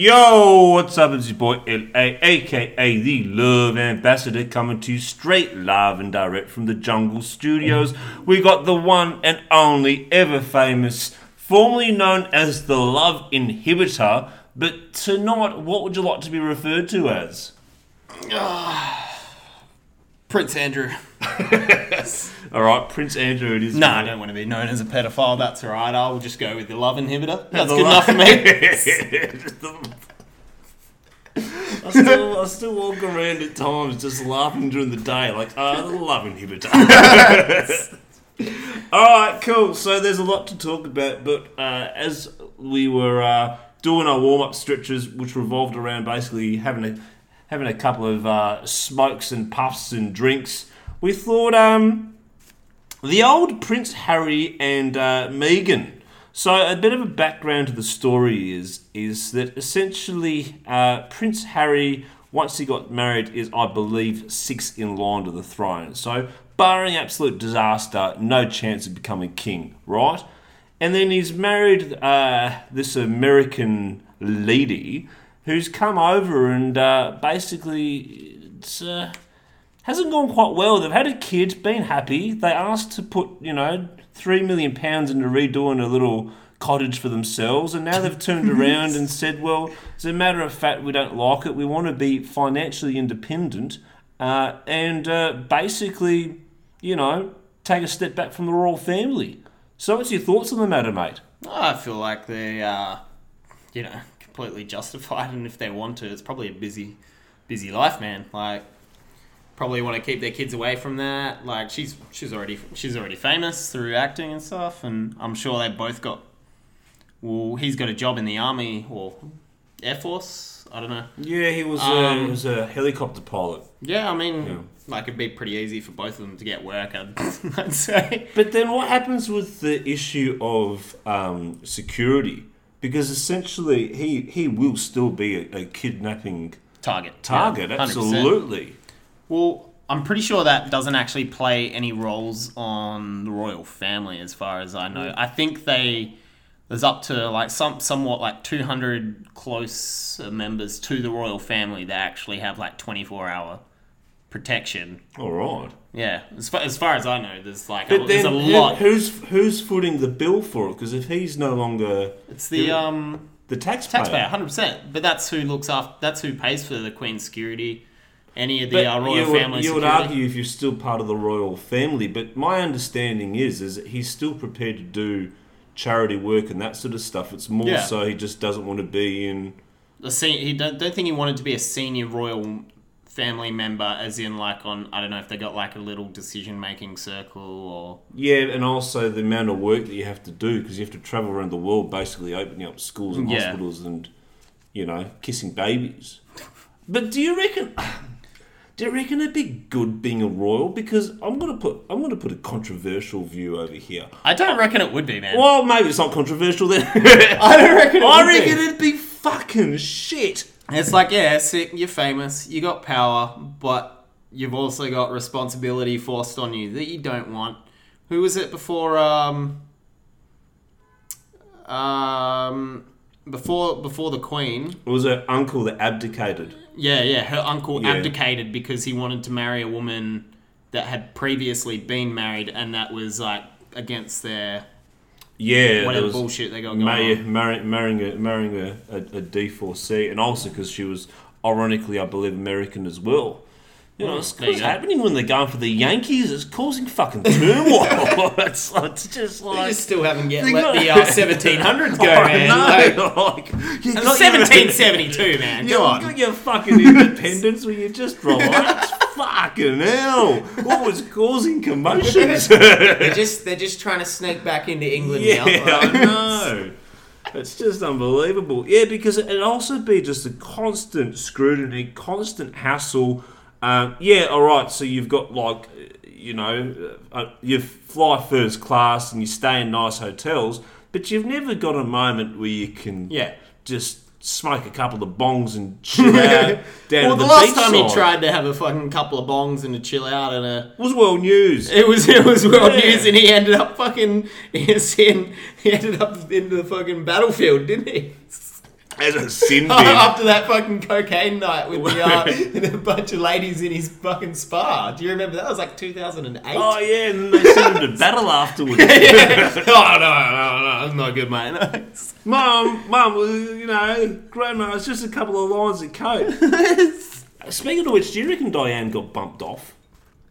Yo, what's up? It's your boy LA, aka the Love Ambassador, coming to you straight live and direct from the Jungle Studios. We got the one and only ever famous, formerly known as the Love Inhibitor, but tonight, what would you like to be referred to as? Ah, Prince Andrew. All right, Prince Andrew. It is. No, I don't want to be known as a pedophile. That's all right. I'll just go with the love inhibitor. That's good enough for me. I still, I still walk around at times just laughing during the day, like, ah, the love inhibitor. All right, cool. So there's a lot to talk about, but uh, as we were uh, doing our warm up stretches, which revolved around basically having a having a couple of uh, smokes and puffs and drinks, we thought um, the old Prince Harry and uh, Meghan. So a bit of a background to the story is is that essentially uh, Prince Harry, once he got married, is I believe sixth in line to the throne. So barring absolute disaster, no chance of becoming king, right? And then he's married uh, this American lady who's come over and uh, basically. Uh, hasn't gone quite well. They've had a kid, been happy. They asked to put, you know, three million pounds into redoing a little cottage for themselves, and now they've turned around and said, well, as a matter of fact, we don't like it. We want to be financially independent, uh, and uh, basically, you know, take a step back from the royal family. So, what's your thoughts on the matter, mate? I feel like they are, you know, completely justified, and if they want to, it's probably a busy, busy life, man. Like, probably want to keep their kids away from that. Like, she's she's already she's already famous through acting and stuff, and I'm sure they both got. Well, he's got a job in the army or air force. I don't know. Yeah, he was, Um, he was a helicopter pilot. Yeah, I mean, Yeah. like it'd be pretty easy for both of them to get work. I'd, I'd say. But then what happens with the issue of um, security? Because essentially, he, he will still be a, a kidnapping Target. target. Yeah, 100%. absolutely. Well, I'm pretty sure that doesn't actually play any roles on the royal family, as far as I know. I think they there's up to like some somewhat like 200 close members to the royal family that actually have like 24 hour protection. All right. Yeah, as far, as far as I know, there's like But a, there's a lot. who's who's footing the bill for it? Because if he's no longer it's the um the taxpayer, taxpayer, hundred percent. But that's who looks after. That's who pays for the queen's security. Any of the uh, royal you, would, family you would argue if you're still part of the royal family, but my understanding is is that he's still prepared to do charity work and that sort of stuff. It's more Yeah. so he just doesn't want to be in. the se- he don't, don't think he wanted to be a senior royal family member as in like on I don't know if they got like a little decision making circle or Yeah, and also the amount of work that you have to do because you have to travel around the world, basically opening up schools and Yeah. hospitals and you know kissing babies. But do you reckon? Do you reckon it'd be good being a royal? Because I'm gonna put I'm gonna put a controversial view over here. I don't reckon it would be man. Well, maybe it's not controversial then. I don't reckon it I would reckon be. it'd be fucking shit. It's like yeah, sick, you're famous, you got power, but you've also got responsibility forced on you that you don't want. Who was it before um um before before the queen? It was her uncle that abdicated. Yeah, yeah. Her uncle Yeah. abdicated because he wanted to marry a woman that had previously been married, and that was like against their Yeah, there whatever was bullshit they got going on. marry, marrying a marrying a, a, a D4C, and also because she was ironically, I believe, American as well. You know, it's There what's happening when they're going for the Yankees. It's causing fucking turmoil. it's, it's just like still haven't yet let the uh, 1700s go, I man. know, Like, like, you 1772, man. You got your fucking independence where you just relax. fucking hell! What was causing commotions? They're just they're just trying to sneak back into England Yeah, now. I know. It's just unbelievable. Yeah, because it'd also be just a constant scrutiny, constant hassle. Um, yeah, all right. So you've got like you know, uh, you fly first class and you stay in nice hotels, but you've never got a moment where you can Yeah. just smoke a couple of bongs and chill out down well, the, the, last time he tried to have a fucking couple of bongs and a chill out and a. It was world news. It was it was world Yeah. news, and he ended up fucking he was in, he ended up into the fucking battlefield, didn't he? As a sin bin. After that fucking cocaine night with the uh, with a bunch of ladies in his fucking spa. Do you remember that? It was like 2008. Oh yeah, and they sent him to battle afterwards. oh no, no, no, that's not good, mate. Mum, mum, well, you know, grandma, it's just a couple of lines of coke. Speaking of which, do you reckon Diane got bumped off?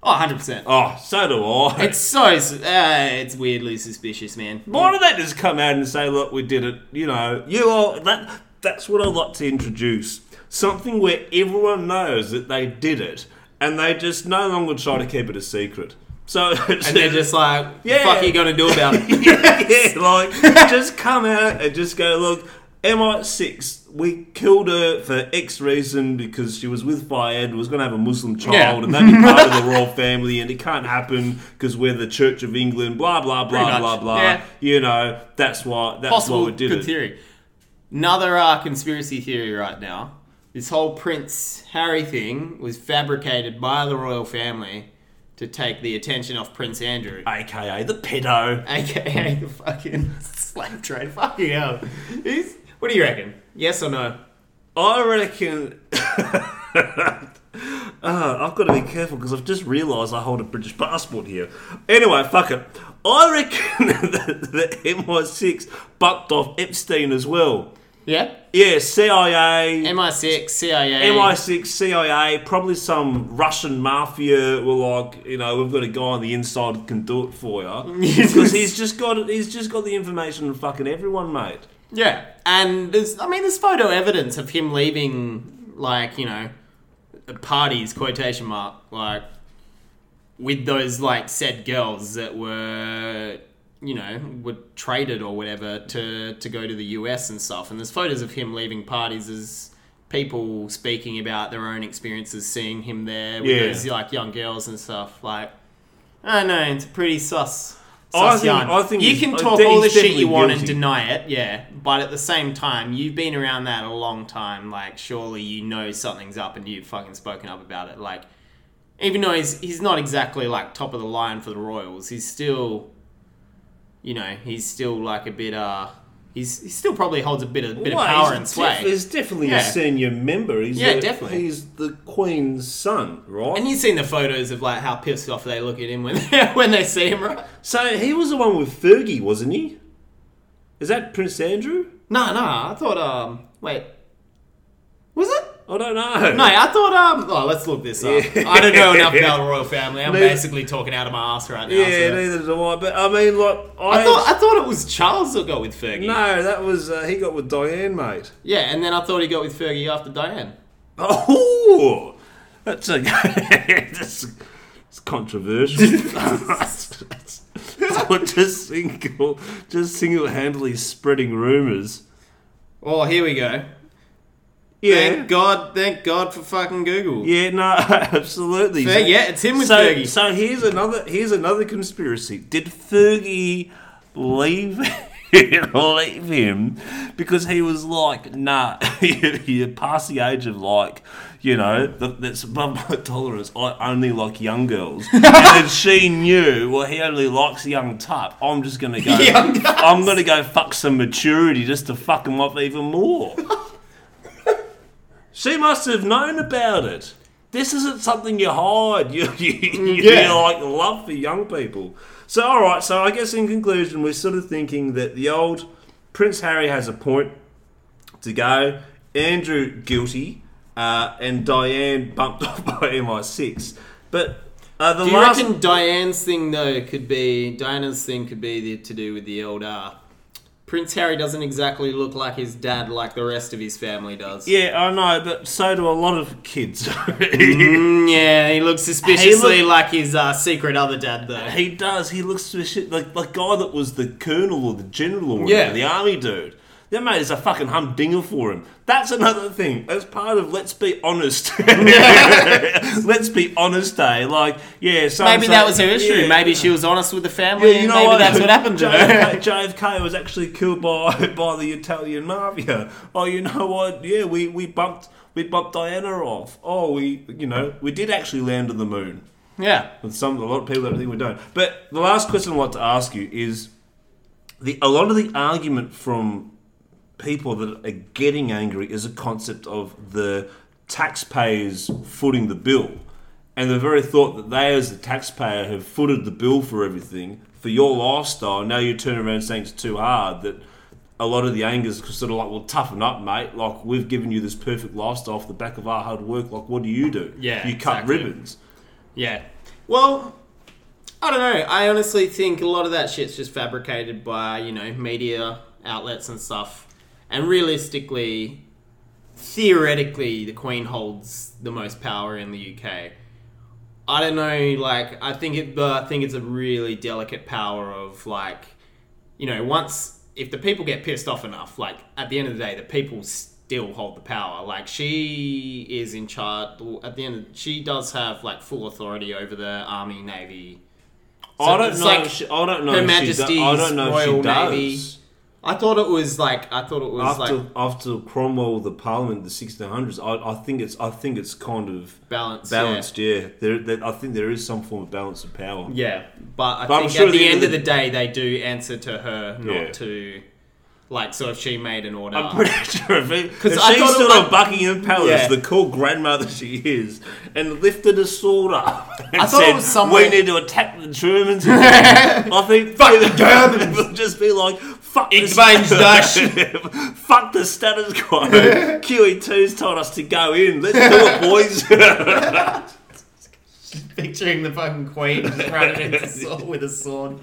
oh, 100 percent. Oh, so do I. It's so uh, it's weirdly suspicious, man. Why did they just come out and say, "Look, we did it"? You know, you all that. That's what I'd like to introduce. Something where everyone knows that they did it, and they just no longer try to keep it a secret. So, And they're just like, Yeah. "The fuck are you gonna do about it?" yeah, like just come out and just go, look, MI6, we killed her for X reason because she was with Fayed, was going to have a Muslim child, Yeah. and that'd be part of the royal family, and it can't happen because we're the Church of England, blah, blah, blah, Pretty blah, much, blah. yeah. You know, that's why, that's Possible why we did good it. theory. Another uh, conspiracy theory right now. This whole Prince Harry thing was fabricated by the royal family to take the attention off Prince Andrew. AKA the pedo. AKA the fucking slave trade. Fucking hell. He's, what do you reckon? Yes or no? I reckon. Uh, I've got to be careful because I've just realised I hold a British passport here. Anyway, fuck it. I reckon that the MI6 bucked off Epstein as well. Yeah? Yeah, CIA, MI6, CIA. MI6, CIA, probably some Russian mafia were like, you know, we've got a guy on the inside who can do it for you because he's just got he's just got the information of fucking everyone, mate. Yeah, and there's, I mean, there's photo evidence of him leaving, like, you know, parties, quotation mark, like, with those, like, said girls that were, you know, were traded or whatever to, to go to the US and stuff. And there's photos of him leaving parties as people speaking about their own experiences seeing him there with Yeah. those, like, young girls and stuff. Like, I don't know, it's pretty sus. I think-. I think you can talk all the shit you want and deny it, yeah. But at the same time, you've been around that a long time. Like, surely you know something's up, and you've fucking spoken up about it. Like, even though he's he's not exactly like top of the line for the Royals, he's still, you know, he's still like a bit uh, he's he still probably holds a bit of bit Well, of power and sway. def- he's definitely Yeah. a senior member. He's Yeah, a- definitely. He's the Queen's son, right? and you've seen the photos of like how pissed off they look at him when when they see him, right? so he was the one with Fergie, wasn't he? Is that Prince Andrew? No, no, I thought um, wait, was it? I don't know. No, I thought um. Oh, let's look this up. Yeah. I don't know enough about the royal family. I'm Neither- basically talking out of my ass right now. Yeah, so. neither do I. But I mean, like, I, I thought I thought it was Charles that got with Fergie. no, that was uh, he got with Diane, mate. Yeah, and then I thought he got with Fergie after Diane. Oh, that's a that's it's controversial. That's- that's- so just single, just single-handedly spreading rumors. Oh, here we go. Yeah, Thank God, thank God for fucking Google. yeah, no, absolutely. Fer- yeah, it's him with so, Fergie. So here's another here's another conspiracy. Did Fergie leave leave him because he was like, nah, you're past the age of like, you know, that's above my tolerance. I only like young girls, and she knew, well, he only likes young type. I'm just gonna go. I'm gonna go fuck some maturity just to fuck him up even more. She must have known about it. This isn't something you hide. You, you, you Yeah. like love for young people. So, all right. So, I guess in conclusion, we're sort of thinking that the old Prince Harry has a point to go. Andrew guilty, uh, and Diane bumped off by MI6. But uh, the Do you last reckon Diane's thing though could be Diana's thing could be the, to do with the old uh, Prince Harry doesn't exactly look like his dad like the rest of his family does. yeah, I know, but so do a lot of kids. Mm, yeah, he looks suspiciously He look- like his uh, secret other dad though. He does. He looks suspicious, like like guy that was the colonel or the general or Yeah. whatever, the army dude. That mate is a fucking humdinger for him. That's another thing. As part of let's be honest. let's be honest, eh? Like, yeah, so Maybe that was her issue. Yeah. Maybe she was honest with the family. Yeah, you know Maybe what? that's what happened to her. JFK, JFK was actually killed by by the Italian mafia. Oh, you know what? Yeah, we, we bumped we bumped Diana off. Oh, we you know we did actually land on the moon. Yeah. And some a lot of people don't think we don't. But the last question I want to ask you is the a lot of the argument from people that are getting angry is a concept of the taxpayers footing the bill. And the very thought that they, as the taxpayer, have footed the bill for everything for your lifestyle. Now you turn around saying it's too hard. That a lot of the anger is sort of like, well, toughen up, mate. Like we've given you this perfect lifestyle off the back of our hard work. Like, what do you do? Yeah, you cut exactly. ribbons. Yeah. Well, I don't know. I honestly think a lot of that shit's just fabricated by, you know, media outlets and stuff. And realistically, theoretically, the Queen holds the most power in the UK. I don't know, like, I think it, but I think it's a really delicate power of, like, you know, once, if the people get pissed off enough, like, at the end of the day, the people still hold the power. Like, she is in charge, at the end of, she does have, like, full authority over the army, navy. So I don't know. like she, I don't know. Her Majesty's do, I don't know Royal she does. I thought it was like, I thought it was After like after Cromwell, the Parliament, the 1600s, I, I think it's I think it's kind of balanced. balanced. Yeah, There, there, I think there is some form of balance of power. Yeah. yeah. But I But think sure at the, the end end of of the day, they do answer to her, not Yeah. to. Like, so if she made an order. I'm pretty sure if, he, if she stood on Buckingham Palace, Yeah. the cool grandmother she is, and lifted a sword up and I thought it was somewhere- "We need to attack the Germans." I think fuck the Germans. will just be like, "Fuck Ich the mein's Dutch." fuck the status quo." QE2's told us to go in. Let's do it, boys. Picturing the fucking queen running into sword with a sword.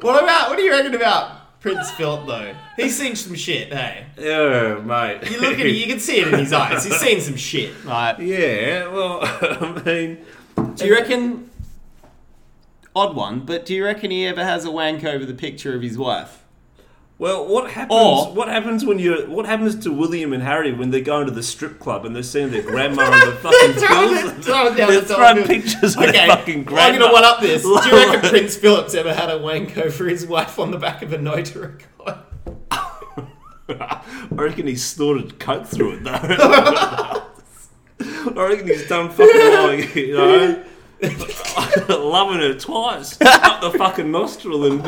What about, what do you reckon about Prince Philip, though? He's seen some shit, hey? yeah, mate. You look at it, you can see it in his eyes. He's seen some shit. Right. Yeah, well, I mean, Do you reckon. Odd one, but do you reckon he ever has a wank over the picture of his wife? well, what happens? Or- what happens when you? What happens to William and Harry when they go into the strip club and they're seeing their grandma and the fucking Throwing pills? it- throwing it down They're the throwing of pictures of Okay, their fucking I'm gonna one up this. Do you reckon Prince Philip's ever had a wank over his wife on the back of a notary card? I reckon he snorted coke through it though. I reckon he's done fucking like you know. loving her twice up the fucking nostril and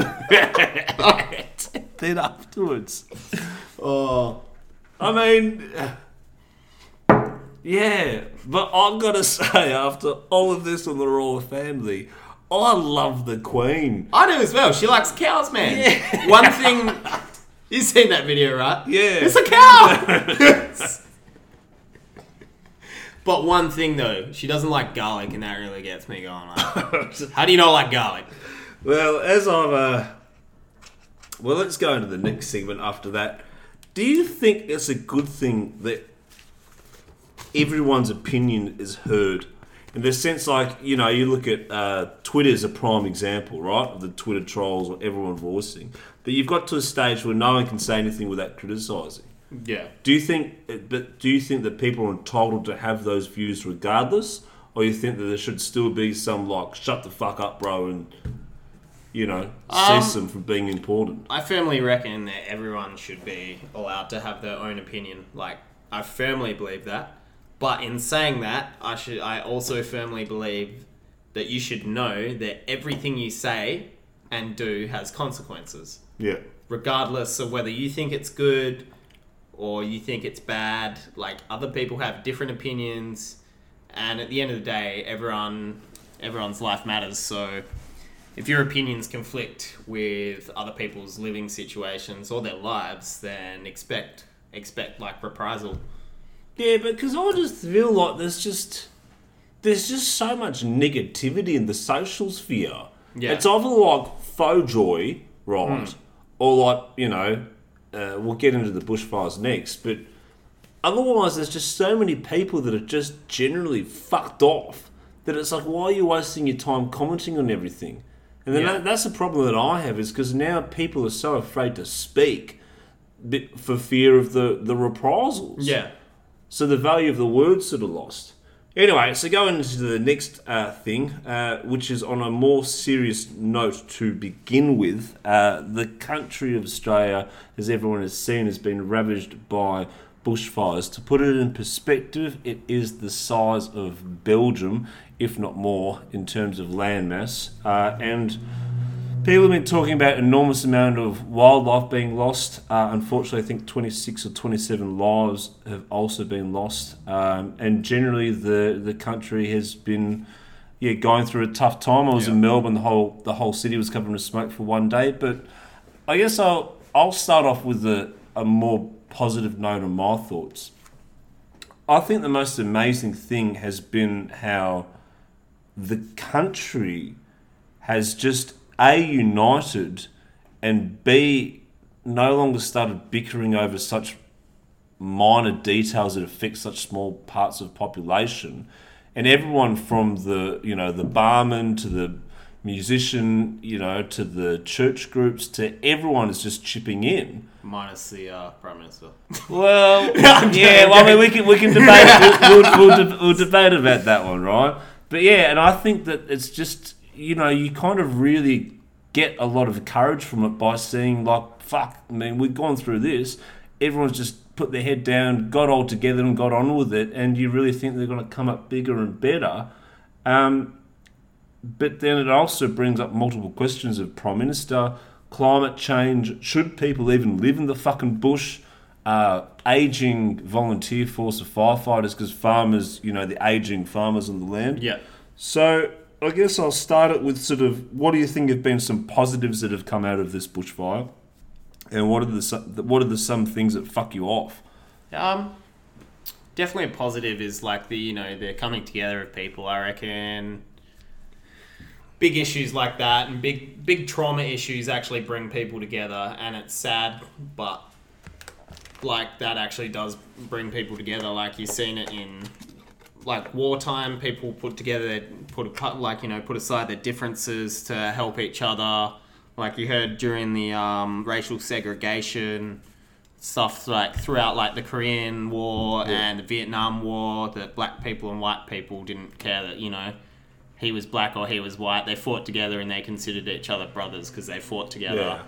then afterwards. Oh. I mean, yeah, but I've got to say, after all of this on the royal family, I love the Queen. I do as well. She likes cows, man. One thing. You've seen that video, right? Yeah. It's a cow! But one thing, though, she doesn't like garlic, and that really gets me going. Like, how do you not like garlic? Well, as I've, uh, well, let's go into the next segment after that. Do you think it's a good thing that everyone's opinion is heard? In the sense, like, you know, you look at uh, Twitter's a prime example, right? Of the Twitter trolls or everyone voicing. That you've got to a stage where no one can say anything without criticising. Yeah. Do you think, but do you think that people are entitled to have those views regardless, or you think that there should still be some like shut the fuck up, bro, and you know Um, cease them from being important? I firmly reckon that everyone should be allowed to have their own opinion. Like, I firmly believe that. But in saying that, I should I also firmly believe that you should know that everything you say and do has consequences. Yeah, regardless of whether you think it's good or you think it's bad. Like other people have different opinions, and at the end of the day, everyone everyone's life matters. So if your opinions conflict with other people's living situations or their lives, then expect expect like reprisal. yeah, but because I just feel like there's just there's just so much negativity in the social sphere. Yeah. It's either like faux joy, right, hmm. or like you know, uh, we'll get into the bushfires next, but otherwise, there's just so many people that are just generally fucked off that it's like, why are you wasting your time commenting on everything? And then Yeah. that, that's the problem that I have is because now people are so afraid to speak for fear of the the reprisals. Yeah. So the value of the words sort of lost. Anyway, so going into the next uh, thing, uh, which is on a more serious note to begin with, uh, the country of Australia, as everyone has seen, has been ravaged by bushfires. To put it in perspective, it is the size of Belgium, if not more, in terms of landmass. Uh, and People have been talking about enormous amount of wildlife being lost. Uh, unfortunately, I think 26 or 27 lives have also been lost. Um, and generally, the, the country has been yeah going through a tough time. I was Yeah. in Melbourne. The whole the whole city was covered in smoke for one day. But I guess I'll I'll start off with a, a more positive note on my thoughts. I think the most amazing thing has been how the country has just a united and b no longer started bickering over such minor details that affect such small parts of population and everyone from the you know the barman to the musician you know to the church groups to everyone is just chipping in Minus the uh, prime minister. well, yeah. Well, I mean, we can we can debate. We'll, we'll, we'll, de- we'll debate about that one, right? But yeah, and I think that it's just you know you kind of really get a lot of courage from it by seeing like fuck. I mean, we've gone through this. Everyone's just put their head down, got all together, and got on with it. And you really think they're going to come up bigger and better. Um, but then it also brings up multiple questions of prime minister, climate change. Should people even live in the fucking bush? Uh, aging volunteer force of firefighters because farmers, you know, the aging farmers on the land. Yeah. So I guess I'll start it with sort of what do you think have been some positives that have come out of this bushfire, and what are the what are the some things that fuck you off? Um, definitely a positive is like the you know the coming together of people. I reckon big issues like that and big big trauma issues actually bring people together, and it's sad, but like that actually does bring people together. Like you've seen it in like wartime, people put together, put a cut, like you know, put aside their differences to help each other. Like you heard during the um, racial segregation stuff, like throughout like the Korean War and the Vietnam War, that black people and white people didn't care that you know he was black or he was white. They fought together and they considered each other brothers because they fought together.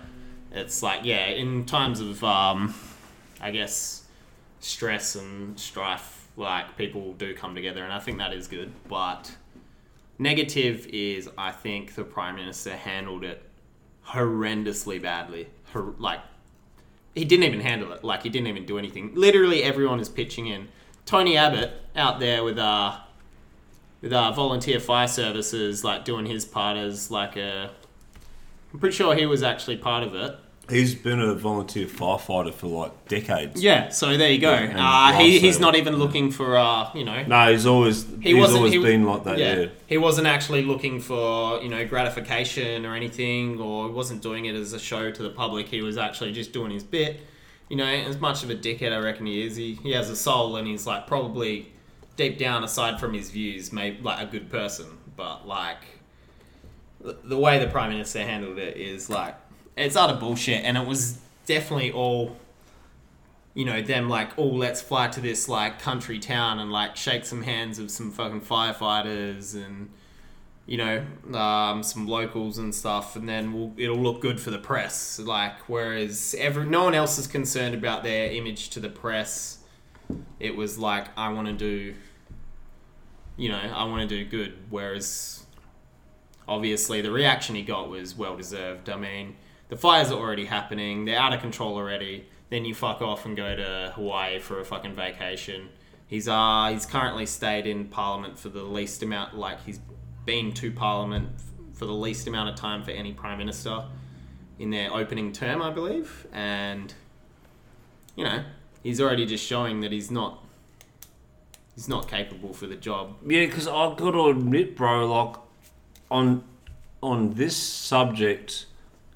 It's like yeah, in times of um, I guess stress and strife, like people do come together, and I think that is good. But negative is, I think the prime minister handled it horrendously badly. Hor- like he didn't even handle it. Like he didn't even do anything. Literally, everyone is pitching in. Tony Abbott out there with uh with uh volunteer fire services, like doing his part as like a. I'm pretty sure he was actually part of it. He's been a volunteer firefighter for like decades. Yeah, so there you go. and uh, he, he's not even looking for, uh, you know, No, he's always he he's wasn't. always he, been like that. Yeah. he wasn't actually looking for, you know, gratification or anything, or wasn't doing it as a show to the public. He was actually just doing his bit. You know, as much of a dickhead I reckon he is, he, he has a soul, and he's like probably deep down, aside from his views, maybe like a good person. But like the way the prime minister handled it is like it's utter bullshit, and it was definitely all you know, them like, oh, let's fly to this like country town and like shake some hands of some fucking firefighters and you know, um, some locals and stuff, and then we'll, it'll look good for the press. Like, whereas every no one else is concerned about their image to the press. It was like, I want to do, you know, I want to do good. Whereas, obviously, the reaction he got was well deserved. I mean, the fires are already happening; they're out of control already. Then you fuck off and go to Hawaii for a fucking vacation. He's uh he's currently stayed in Parliament for the least amount, like he's been to Parliament for the least amount of time for any prime minister in their opening term, I believe, and you know he's already just showing that he's not he's not capable for the job. Yeah, because I've got to admit, bro, like on on this subject,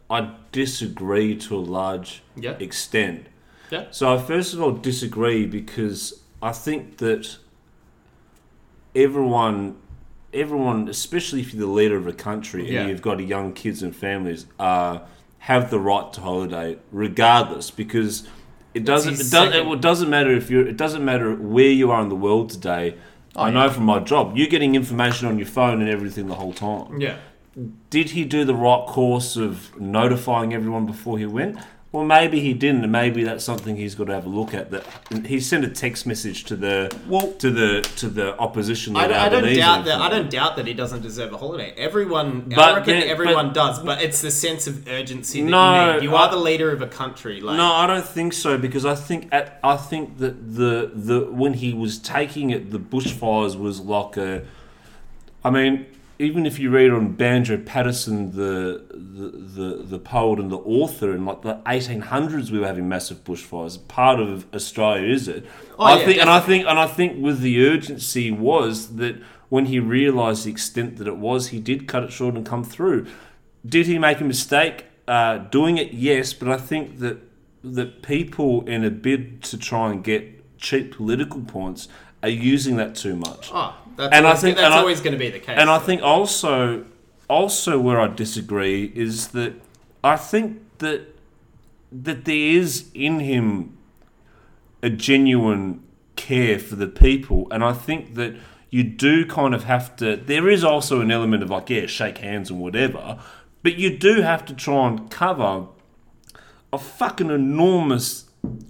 I disagree to a large Yeah. extent. Yeah. So I first of all disagree because I think that everyone, everyone, especially if you're the leader of a country Yeah. and you've got young kids and families, uh, have the right to holiday regardless because It doesn't. It, does, it doesn't matter if you're. It doesn't matter where you are in the world today. I know from my job, you're getting information on your phone and everything the whole time. Yeah. Did he do the right course of notifying everyone before he went? Well, maybe he didn't, and maybe that's something he's got to have a look at. That he sent a text message to the Well- to the to the opposition. I, don't- I don't doubt that. I don't doubt that he doesn't deserve a holiday. Everyone, I reckon then- everyone but- does. But it's the sense of urgency that No, you need. You I- are the leader of a country. Like, No, I don't think so because I think at, I think that the the when he was taking it, the bushfires was like a. I mean, even if you read on Banjo Paterson, the the, the the poet and the author, in like the eighteen hundreds, we were having massive bushfires. Part of Australia, is it? Oh, I yeah, think, and I think, and I think, with the urgency was that when he realised the extent that it was, he did cut it short and come through. Did he make a mistake uh, doing it? Yes, but I think that that people, in a bid to try and get cheap political points, are using that too much. Oh, that's And I think- that's I- always going to be the case. And I think also, also where I disagree is that I think that that there is in him a genuine care for the people, and I think that you do kind of have to. There is also an element of like, yeah, shake hands and whatever, but you do have to try and cover a fucking enormous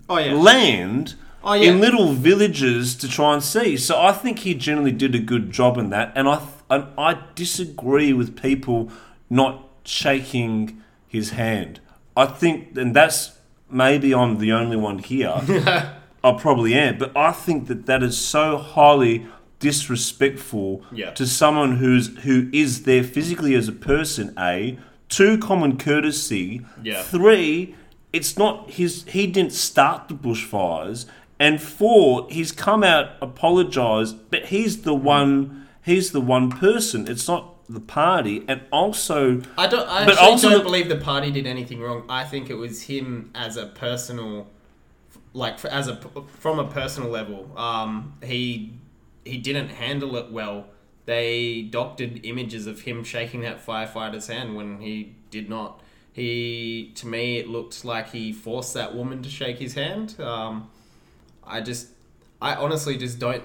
oh yeah, land Oh, yeah. in little villages to try and see. So I think he generally did a good job in that, and I th- and I disagree with people not shaking his hand. I think, and that's maybe I'm the only one here. I probably am, but I think that that is so highly disrespectful Yeah. to someone who's who is there physically as a person. A two common courtesy. Yeah. Three, it's not his. He didn't start the bushfires. And four, he's come out apologised, but he's the one. He's the one person. It's not the party. And also, I don't. I But also don't believe the party did anything wrong. I think it was him as a personal, like as a from a personal level. Um, he he didn't handle it well. They doctored images of him shaking that firefighter's hand when he did not. He to me it looked like he forced that woman to shake his hand. Um, I just, I honestly just don't.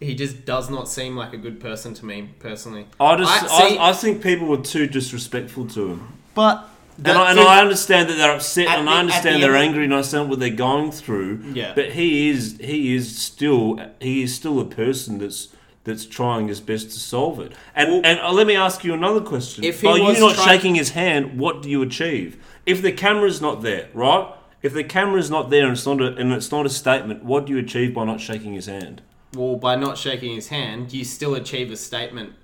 He just does not seem like a good person to me personally. I just, I- I, see- I, think people were too disrespectful to him. But And, I, and I understand that they're upset, and the- I understand the they're end- angry, and I understand what they're going through. Yeah. But he is, he is still, he is still a person that's that's trying his best to solve it. And Well- and uh, let me ask you another question: If he By you was not try- shaking his hand, what do you achieve? If the camera's not there, right? If the camera's not there and it's not a, and it's not a statement, what do you achieve by not shaking his hand? Well, by not shaking his hand, you still achieve a statement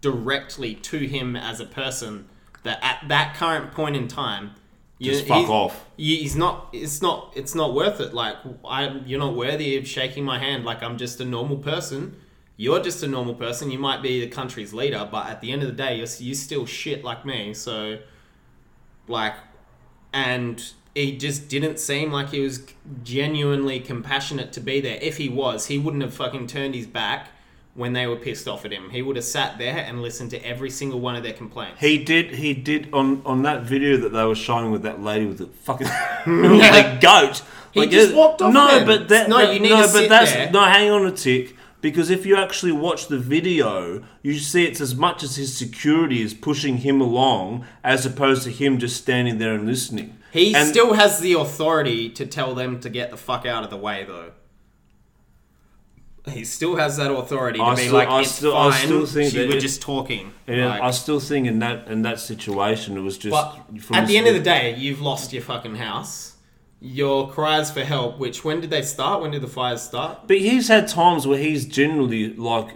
directly to him as a person that at that current point in time, you, Just fuck he's- off. you- he's not. It's not. It's not worth it. Like I, you're not worthy of shaking my hand. Like I'm just a normal person. You're just a normal person. You might be the country's leader, but at the end of the day, you're you still shit like me. So, like, and he just didn't seem like he was genuinely compassionate to be there. If he was, he wouldn't have fucking turned his back when they were pissed off at him. He would have sat there and listened to every single one of their complaints. He did. He did on on that video that they were showing with that lady with the fucking like goat. He Like, just walked off No, but that No, you need no, to but sit that's there. no. Hang on a tick, because if you actually watch the video, you see it's as much as his security is pushing him along, as opposed to him just standing there and listening. He And- still has the authority to tell them to get the fuck out of the way, though. He still has that authority to I be still- like, I it's still- I still think she, that we're it- just talking. And Like- I still think in that in that situation, it was just. But at the end of the day, you've lost your fucking house. Your cries for help, which when did they start? When did the fires start? But he's had times where he's generally like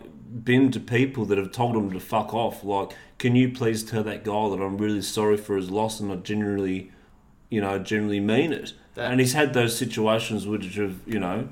been to people that have told him to fuck off. Like, can you please tell that guy that I'm really sorry for his loss and I generally, you know, generally mean it. That- and he's had those situations which have, you know,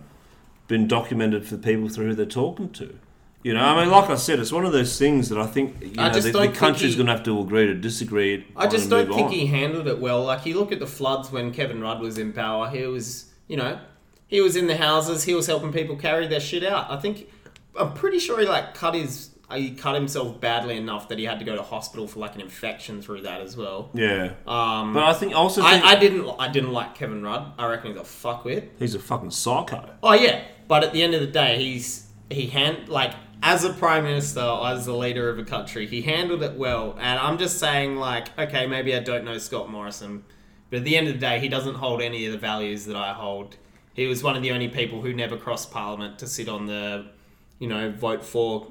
been documented for people through who they're talking to. You know, I mean, like I said, it's one of those things that I think you I know the, the country's going to have to agree to disagree. I just don't think on. he handled it well. Like you look at the floods when Kevin Rudd was in power. He was, you know, he was in the houses. He was helping people carry their shit out. I think I'm pretty sure he like cut his he cut himself badly enough that he had to go to hospital for like an infection through that as well. Yeah. Um, But I think also think I, I didn't I didn't like Kevin Rudd. I reckon he's a fuckwit. he's a fucking psycho. Oh yeah, but at the end of the day, he's he hand like as a prime minister, as the leader of a country, he handled it well. And I'm just saying, like, okay, maybe I don't know Scott Morrison, but at the end of the day, he doesn't hold any of the values that I hold. He was one of the only people who never crossed Parliament to sit on the, you know, vote for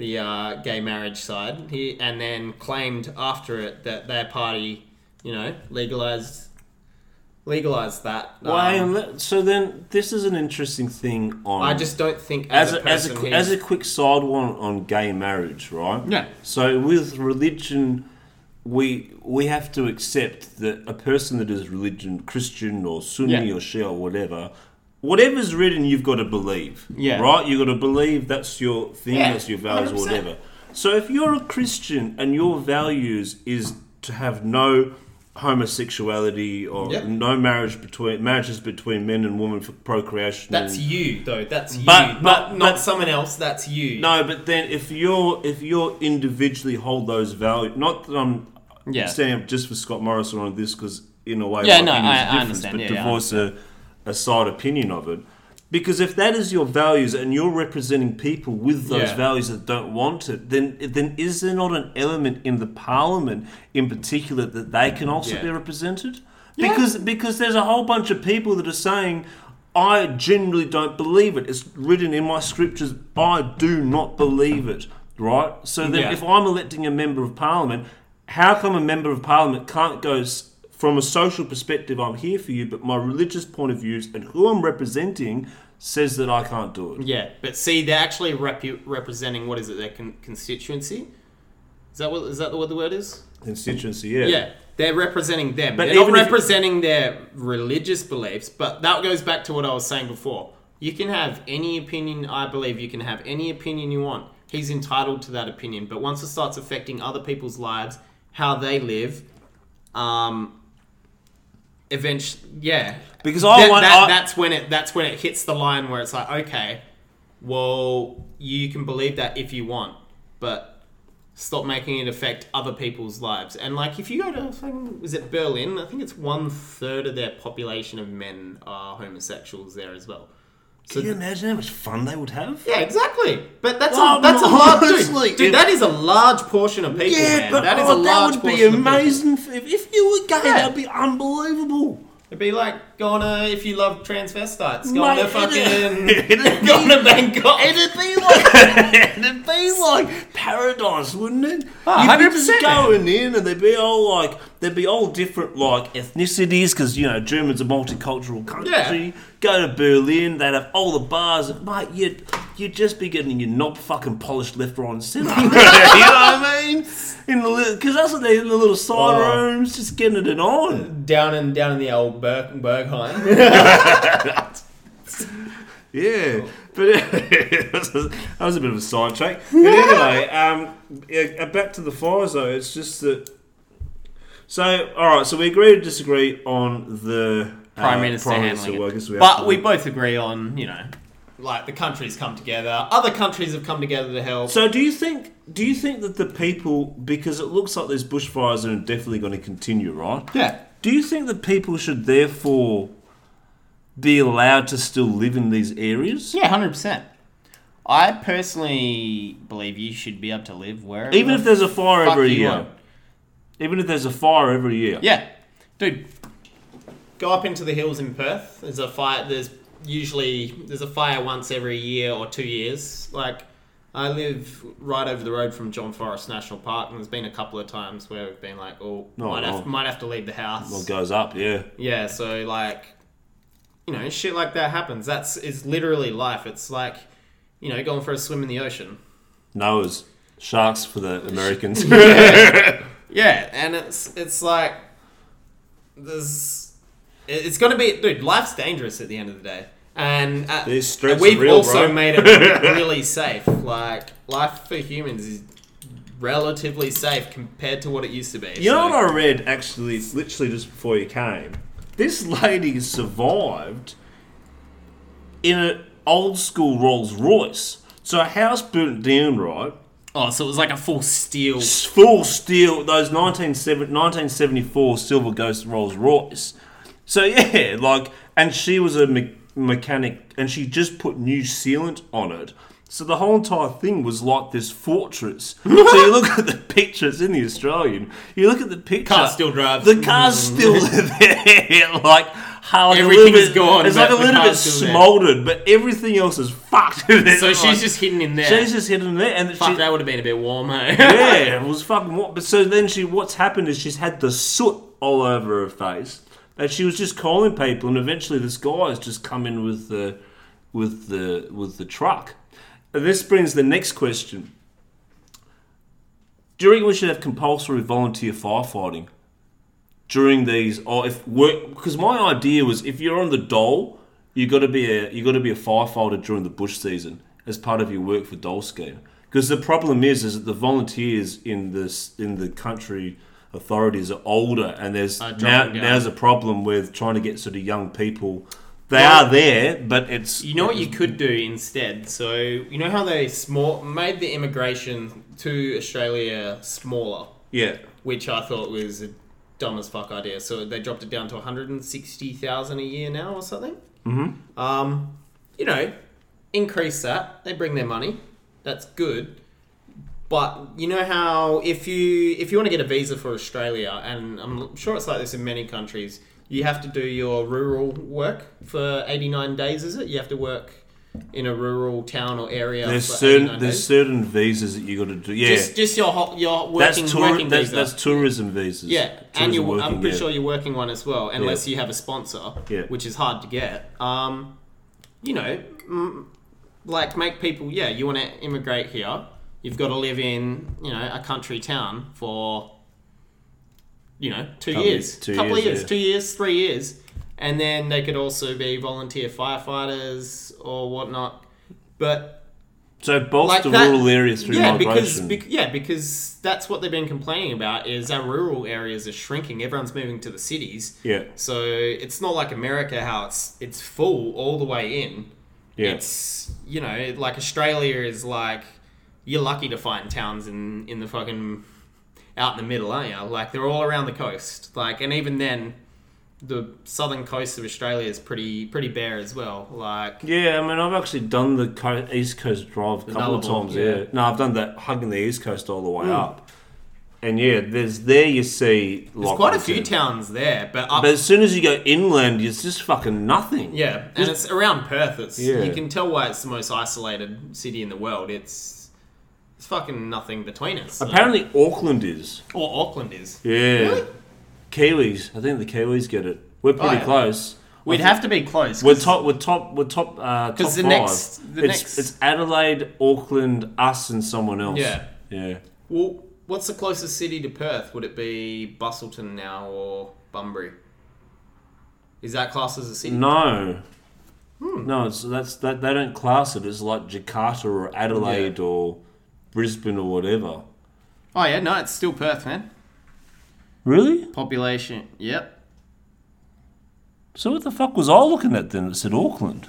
the uh, gay marriage side. He and then claimed after it that their party, you know, legalized legalized that. Well, Um, hang on, so then this is an interesting thing on. I just don't think as, as a a, as a, as a quick side one on gay marriage, right? Yeah. So with religion, we we have to accept that a person that is religion, Christian or Sunni Yeah. or Shia or whatever, whatever's written, you've got to believe. Yeah. Right. You've got to believe that's your thing, Yeah, that's your values, 100%. whatever. So if you're a Christian and your values is to have no homosexuality or Yeah. no marriage between marriages between men and women for procreation That's and- you, though. That's you, But- not but- not but- someone else. That's you. No, but then if you're if you're individually hold those values, not that I'm Yeah. standing up just for Scott Morrison on this because in a way, Yeah, no, I- I understand. But Yeah, to yeah, I voice a, a side opinion of it, because if that is your values and you're representing people with those Yeah. values that don't want it, then then is there not an element in the Parliament in particular that they can also Yeah. be represented? Because because there's a whole bunch of people that are saying. I generally don't believe it. It's written in my scriptures. I do not believe it. Right? So then, Yeah. if I'm electing a member of parliament, how come a member of parliament can't go from a social perspective? I'm here for you, but my religious point of views and who I'm representing says that I can't do it. Yeah, but see, they're actually repu- representing what is it? Their con- constituency. Is that what is that what the word is? Constituency, yeah. Yeah, they're representing them. But they're not even if- representing their religious beliefs. But that goes back to what I was saying before. You can have any opinion. I believe you can have any opinion you want. He's entitled to that opinion. But once it starts affecting other people's lives, how they live, um, eventually, yeah, Because I that, want. that- I- that's when it that's when it hits the line where it's like, okay, well, you can believe that if you want, but stop making it affect other people's lives. And like, if you go to, is it Berlin? I think it's one third of their population of men are homosexuals there as well. So can you imagine how much fun they would have? yeah, exactly. But that's Oh, a that's a no, large honestly, dude. Dude, that is a large portion of people, Yeah, man. but that is oh, a that would be portion of people. amazing. If, if you were gay, Yeah. that'd be unbelievable. It'd be like going to if you love transvestites, going Mate, to fucking it'd- it'd going be- to Bangkok. It'd be like it'd be like paradise, wouldn't it? Oh, You'd be just 100%, going in, and they'd be all like there'd be all different like ethnicities because you know German's a multicultural country. Yeah. Go to Berlin, they'd have all the bars. Mate, you'd you'd just be getting your knob fucking polished left, right, and centre. you know what I mean? In the because that's what they in the little side Oh. rooms, just getting it on. down in down in the old Berg, Berghain. Yeah, but that was a bit of a sidetrack. But anyway, um, yeah, back to the fires though. It's just that. So, all right. So we agree to disagree on the uh, Uh, Prime Minister Prime handling Well, it. we have but we both agree on you know, like the countries come together. Other countries have come together to help. So, do you think? Do you think that the people, because it looks like these bushfires are definitely going to continue, right? yeah, Do you think that people should therefore be allowed to still live in these areas? yeah, hundred percent. I personally believe you should be able to live wherever. Even if there's a fire fuck every you year. want. Even if there's a fire every year. Yeah, dude. Go up into the hills in Perth. There's a fire. There's usually there's a fire once every year or two years. Like I live right over the road from John Forrest National Park, and there's been a couple of times where we've been like, oh, might have might have to leave the house. Well, it goes up, yeah. Yeah, so like, you know, shit like that happens. That's is literally life. It's like, you know, going for a swim in the ocean. Noah's sharks for the Americans. Yeah, and it's it's like there's it- it's gonna be dude. Life's dangerous at the end of the day, and at, These threats and we've real, also bro. made it really safe. Like life for humans is relatively safe compared to what it used to be. You know what I read actually, literally just before you came? This lady survived in an old school Rolls Royce. So a house burnt down, right? Oh, so it was like a full steel. Full steel, those 1970 1974 Silver Ghost Rolls Royce. So yeah, like, and she was a me- mechanic, and she just put new sealant on it. So the whole entire thing was like this fortress. so you look at the pictures in the Australian. You look at the picture. Car still drives. The car's still there, like how like Everything is gone, It's like a little bit there. smoldered, but everything else is fucked. So she's just hidden in there. she's just hidden in there, and Fuck, she, that would have been a bit warm, eh? yeah, it was fucking what. But so then she, what's happened is she's had the soot all over her face, and she was just calling people, and eventually this guy has just come in with the, with the, with the truck. And this brings the next question: Do you we should have compulsory volunteer firefighting during these, or if work? Because my idea was if you're on the dole, you got to be a you got to be a firefighter during the bush season as part of your work for dole scheme. Because the problem is, is that the volunteers in this in the country authorities are older, and there's Are now now's a problem with trying to get sort of young people. They are there, but it's You know what you could do instead? So you know how they small made the immigration to Australia smaller, yeah which I thought was a dumb as fuck idea. So they dropped it down to one hundred and sixty thousand a year now or something. Mm-hmm. Um, you know, increase that. They bring their money. That's good. But you know how if you if you want to get a visa for Australia, and I'm sure it's like this in many countries, you have to do your rural work for 89 days. Is it? You have to work in a rural town or area. there's for certain 89 there's days. certain visas that you got to do. Yeah, just just your ho- your that's working tour, working that's, visa. that's tourism visas. Yeah, and Tourism you, working, I'm pretty yeah. sure you're working one as well, unless you have a sponsor, Yeah. which is hard to get. Um, you know, like make people. Yeah, you want to immigrate here. You've got to live in you know a country town for you know two Couple- years, two couple years, years, yeah. two years, three years, and then they could also be volunteer firefighters or whatnot. But So bolster Like that- rural areas through yeah, because bec- yeah, because that's what they've been complaining about is our rural areas are shrinking. Everyone's moving to the cities. yeah, So it's not like America how it's it's full all the way in. yeah. It's you know like Australia is like you're lucky to find towns in in the fucking out in the middle, aren't you? Like they're all around the coast. Like and even then, the southern coast of Australia is pretty pretty bare as well. Like Yeah, I mean, I've actually done the co- East Coast drive a couple of times. yeah. Yeah. no, I've done that hugging the East Coast all the way hmm. up, and yeah, there's there you see there's quite a few said. towns there, but up But as soon as you go inland, it's just fucking nothing. Yeah, and it's around Perth. It's Yeah. you can tell why it's the most isolated city in the world. It's it's fucking nothing between us. so- Apparently, Auckland is. or Auckland is. Yeah, Really? Kiwis. I think the Kiwis get it. We're pretty Oh, yeah. close. We'd have to be close. We're top. We're top. We're top. Uh, top 'Cause the five. next- the it's next- it's Adelaide, Auckland, us, and someone else. Yeah. Yeah. Well, what's the closest city to Perth? Would it be Busselton now or Bunbury? Is that classed as a city? No. Hmm. No, it's that's that they don't class it as like Jakarta or Adelaide or Brisbane or whatever. Oh yeah, no, it's still Perth, man. Really? Population, yep. So what the fuck was I looking at then that said Auckland?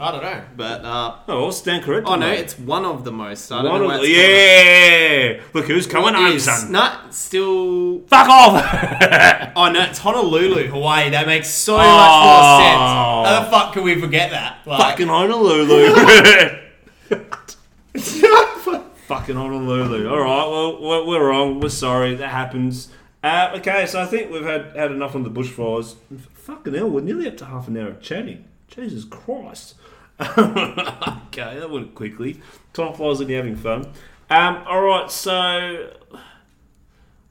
I don't know, but uh, Oh, I'll stand corrected. oh no, mate. it's one of the most. I don't one know the, yeah. Look who's coming What home, is- son. No, still Fuck off. Oh no, it's Honolulu, Hawaii. That makes so Oh. much more sense. How the fuck can we forget that? Like, Fucking Honolulu. Fucking Honolulu. All right. Well, we're, we're wrong. We're sorry. That happens. Uh, okay, so I think we've had had enough on the bushfires. Fucking hell, we're nearly up to half an hour of chatting. Jesus Christ. okay, that went quickly. Time flies when you're having fun. Um, all right, so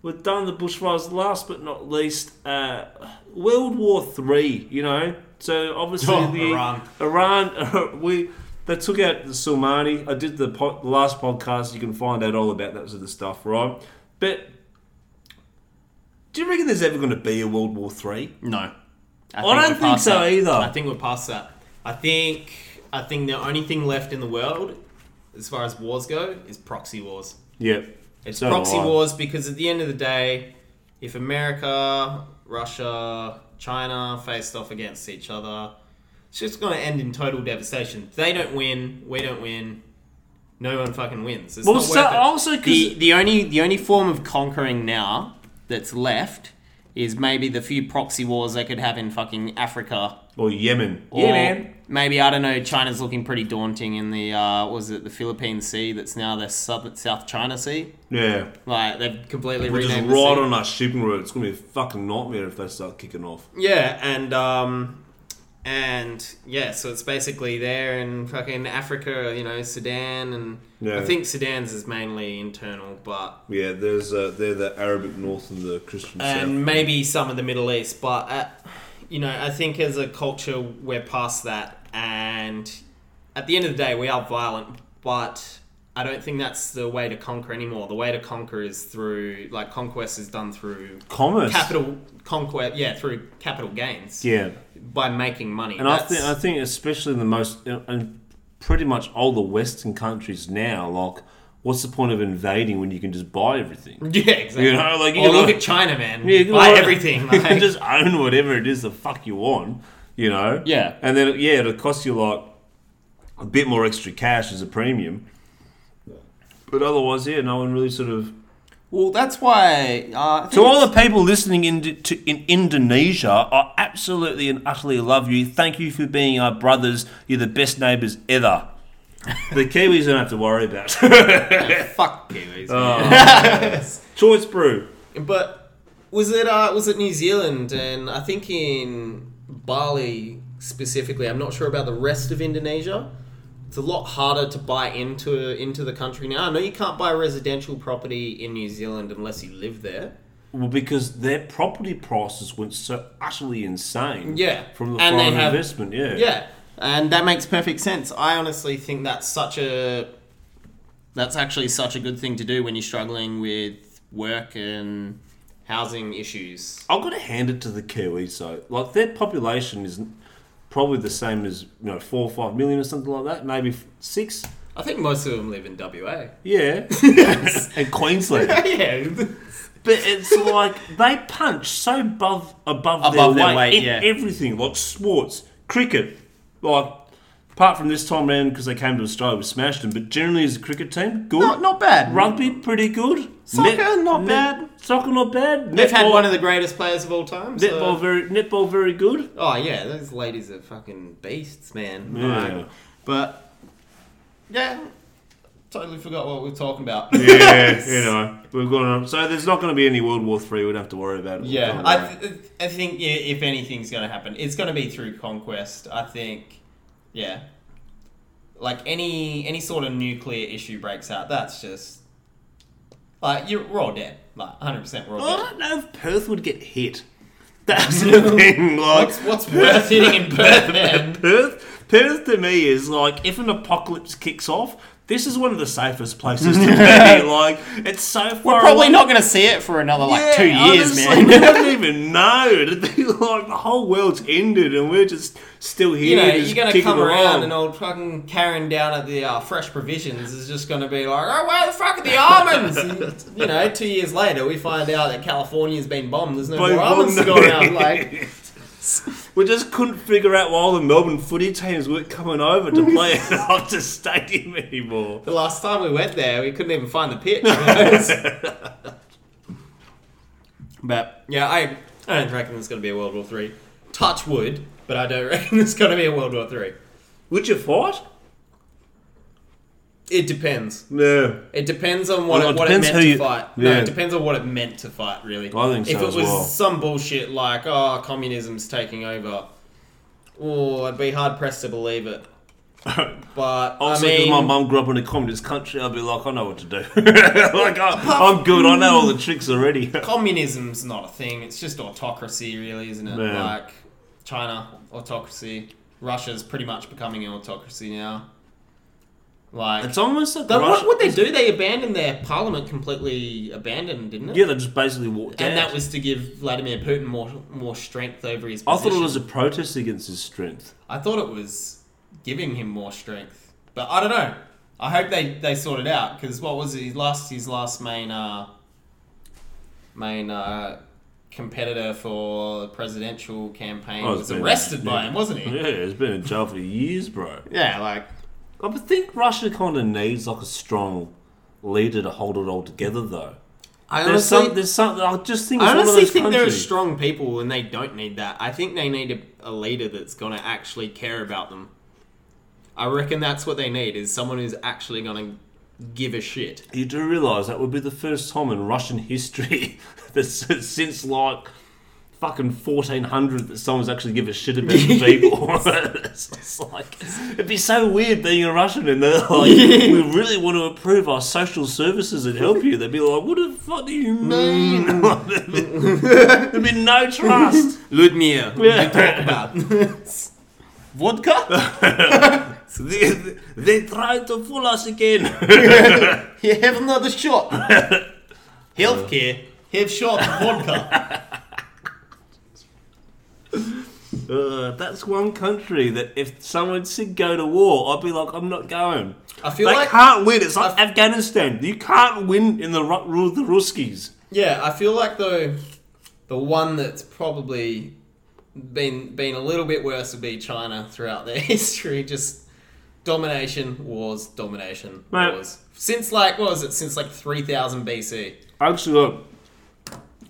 we've done the bushfires. Last but not least, uh, World War Three. You know, so obviously Oh, the Iran. Iran, we they took out the Soleimani. I did the, po- the last podcast. You can find out all about that sort of stuff, right? But do you reckon there's ever going to be a World War Three? no, I, don't think so that. either. I think we're past that. I think I think the only thing left in the world, as far as wars go, is proxy wars. Yeah, It's So proxy wars because at the end of the day, if America, Russia, China faced off against each other, it's just going to end in total devastation. They don't win, we don't win. no one fucking wins. It's Well, not so worth it. also 'cause- the the only the only form of conquering now that's left is maybe the few proxy wars they could have in fucking Africa. Or Yemen. Or yeah, man. maybe I don't know. China's looking pretty daunting in the uh, was it the Philippine Sea that's now the South South China Sea. Yeah. Like they've completely Which is renamed right the sea. on our shipping route. It's going to be a fucking nightmare if they start kicking off. Yeah, and um, and yeah, so it's basically there in fucking Africa, you know, Sudan, and Yeah. I think Sudan's is mainly internal, but Yeah, there's uh, they're the Arabic north and the Christian South. and south. maybe some of the Middle East, but uh, you know, I think as a culture we're past that, and at the end of the day, we are violent, but. I don't think that's the way to conquer anymore. The way to conquer is through, like, conquest is done through Commerce. capital conquest. Yeah, through capital gains Yeah. by making money. And I think I think especially in the most and pretty much all the Western countries now, like, what's the point of invading when you can just buy everything? Yeah, exactly. You know, like, you oh, look at China, man. Yeah, you Buy everything. you can just own whatever it is the fuck you want. You know. Yeah. And then yeah, it'll cost you like a bit more extra cash as a premium. But otherwise, yeah, no one really sort of. well, that's why. Uh, To all the people listening in, to, in Indonesia, I absolutely and utterly love you. Thank you for being our brothers. You're the best neighbours ever. The Kiwis don't have to worry about. fuck Kiwis. Oh. man. Choice brew. But was it uh, was it New Zealand and I think in Bali specifically? I'm not sure about the rest of Indonesia. It's a lot harder to buy into into the country now. I know you can't buy residential property in New Zealand unless you live there. Well, because their property prices went so utterly insane. Yeah. From the And they foreign have- investment, yeah. Yeah, and that makes perfect sense. I honestly think that's such a that's actually such a good thing to do when you're struggling with work and housing issues. I've got to hand it to the Kiwis though. Like their population is probably the same as you know four or five million or something like that. Maybe f- six. I think most of them live in WA. Yeah. and Queensland. yeah, But it's like they punch so above above, Above their, their weight, weight, in yeah. everything, like sports, cricket, like apart from this time round because they came to Australia, we smashed them. But generally, as a cricket team, good. not not bad. Rugby, pretty good. Soccer, not bad. Soccer, not bad. They've had Netball- one of the greatest players of all time. so- netball, very netball, very good. Oh yeah, those ladies are fucking beasts, man. Yeah. Like, but yeah, totally forgot what we were talking about. Yeah, you know, we're going to. So there's not going to be any World War Three. We don't have to worry about it. Yeah, I, th- I think yeah, if anything's going to happen, it's going to be through conquest. I think, yeah, like any any sort of nuclear issue breaks out, that's just like you're we're all dead, like hundred percent, we're all I dead. Oh, don't know if Perth would get hit. That's the thing. Like, What's what's worth hitting in Perth, man? Perth, Perth to me is like if an apocalypse kicks off, this is one of the safest places to be. Like it's so far. We're probably away. not going to see it for another like two years, honestly, man. We don't even know. It'd be like the whole world's ended, and we're just still here. you know, you're gonna kicking come around along. and old fucking Karen down at the uh, Fresh Provisions is just gonna be like, oh, where the fuck are the almonds? And, you know, two years later, we find out that California's been bombed. There's no By more almonds to go around. Like, we just couldn't figure out why all the Melbourne footy teams weren't coming over to play at Optus Stadium anymore. the last time we went there, we couldn't even find the pitch. but yeah, I I don't reckon there's gonna be a World War Three. Touch wood, but I don't reckon there's gonna be a World War Three. Would you fight? It depends. No. It depends on what, Well, it, it what it meant who to you- fight. No, yeah. it depends on what it meant to fight, really. I think If so it as was well. some bullshit like, oh, communism's taking over, oh, I'd be hard pressed to believe it. But, Also, I because mean, my mum grew up in a communist country, I'd be like, I know what to do. like, I, I'm good. I know all the tricks already. communism's not a thing. It's just autocracy, really, isn't it? Yeah. Like, China, autocracy. Russia's pretty much becoming an autocracy now. Like, it's almost like the, Russia- what would they do? They abandoned their parliament completely abandoned, didn't it? Yeah, they just basically walked out. And that was to give Vladimir Putin more more strength over his I position. thought it was a protest against his strength. I thought it was giving him more strength, but I don't know. I hope they, they sort it out because what was his last his last main uh, main uh, competitor for the presidential campaign Oh, it's was been- arrested by yeah. him, wasn't he? Yeah, it's been in jail for years, bro. Yeah, like I think Russia kind of needs like a strong leader to hold it all together, though. I There's some, there's some. I just think I honestly think there are strong people and they don't need that. I think they need a, a leader that's going to actually care about them. I reckon that's what they need is someone who's actually going to give a shit. You do realise that would be the first time in Russian history that's since like fucking 1400 that someone's actually give a shit about the people. it's like it'd be so weird being a Russian and they're like, we really want to improve our social services and help you. They'd be like, what the fuck do you mean? Mm. There'd be no trust. Ludmilla, what Yeah. you talk about? Vodka? So they, they tried to fool us again. You have another shot. Healthcare. Have shot vodka. Uh, that's one country that if someone said go to war, I'd be like, I'm not going. I feel they like can't win. It's like Afghanistan. You can't win in the ru- rule the Ruskies. Yeah, I feel like though the one that's probably been been a little bit worse would be China throughout their history. Just domination, wars, domination, Mate. wars. Since like what was it? Since like three thousand BC. Actually got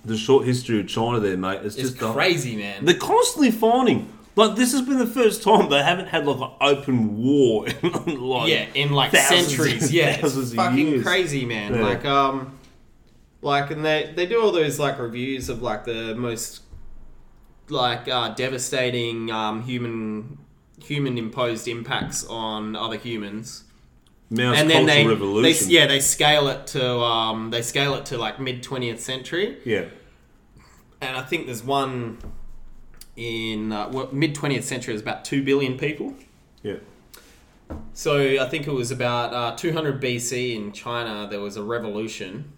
the short history of China there, mate. It's, It's just crazy, man. they're constantly fighting. Like this has been the first time they haven't had like an open war in like yeah, in like centuries. Yeah, it's fucking years. crazy, man. Yeah. Like um, like and they they do all those like reviews of like the most like uh, devastating um, human human imposed impacts on other humans. Mao's and then they, they yeah they scale it to um they scale it to like mid 20th century yeah. and i think there's one in uh, well, mid 20th century is about 2 billion people Yeah. so i think it was about uh, 200 bc in china there was a revolution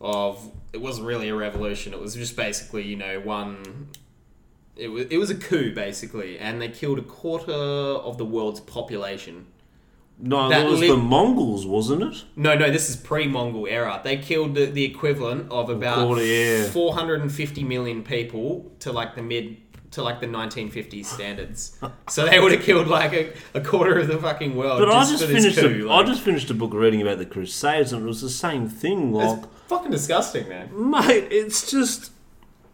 of it wasn't really a revolution it was just basically you know one it was, it was a coup basically and they killed a quarter of the world's population No, That that was lit- the Mongols, wasn't it? No, no, this is pre-Mongol era. They killed the, the equivalent of about quarter, yeah. 450 million people to like the mid to like the 1950s standards. so they would have killed like a, a quarter of the fucking world. But just I just finished. coup. A, I like, just finished a book reading about the Crusades, and it was the same thing. Like, it's fucking disgusting, man. mate, it's just.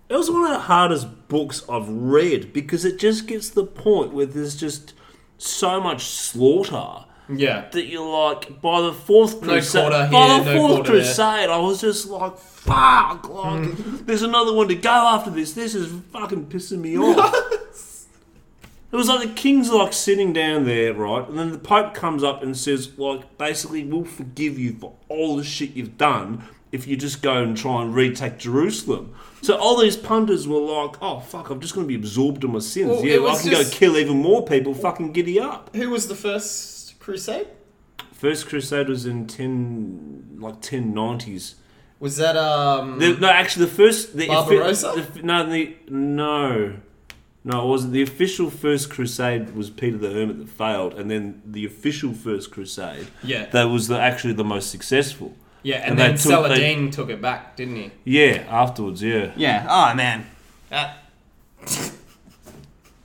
It was one of the hardest books I've read because it just gets to the point where there's just so much slaughter Yeah. that you're like, by the fourth No crusade, quarter by here, the no fourth quarter there. crusade, I was just like, fuck, like, mm. there's another one to go after this. This is fucking pissing me off. It was like the king's like sitting down there, right? And then the Pope comes up and says, like, basically, we'll forgive you for all the shit you've done if you just go and try and retake Jerusalem. So all these punters were like, oh, fuck, I'm just going to be absorbed in my sins. Well, yeah, well, I can just- go kill even more people. Fucking giddy up. Who was the first crusade? First Crusade was in 10, like 1090s. Was that um? The, no, actually, the first the Barbarossa? the- no, the no, no, it wasn't. The official First Crusade was Peter the Hermit that failed, and then the official First Crusade yeah, that was the, actually the most successful. yeah, and, and then they took- Saladin took it back, didn't he? Yeah, afterwards, yeah. Yeah. Oh man. That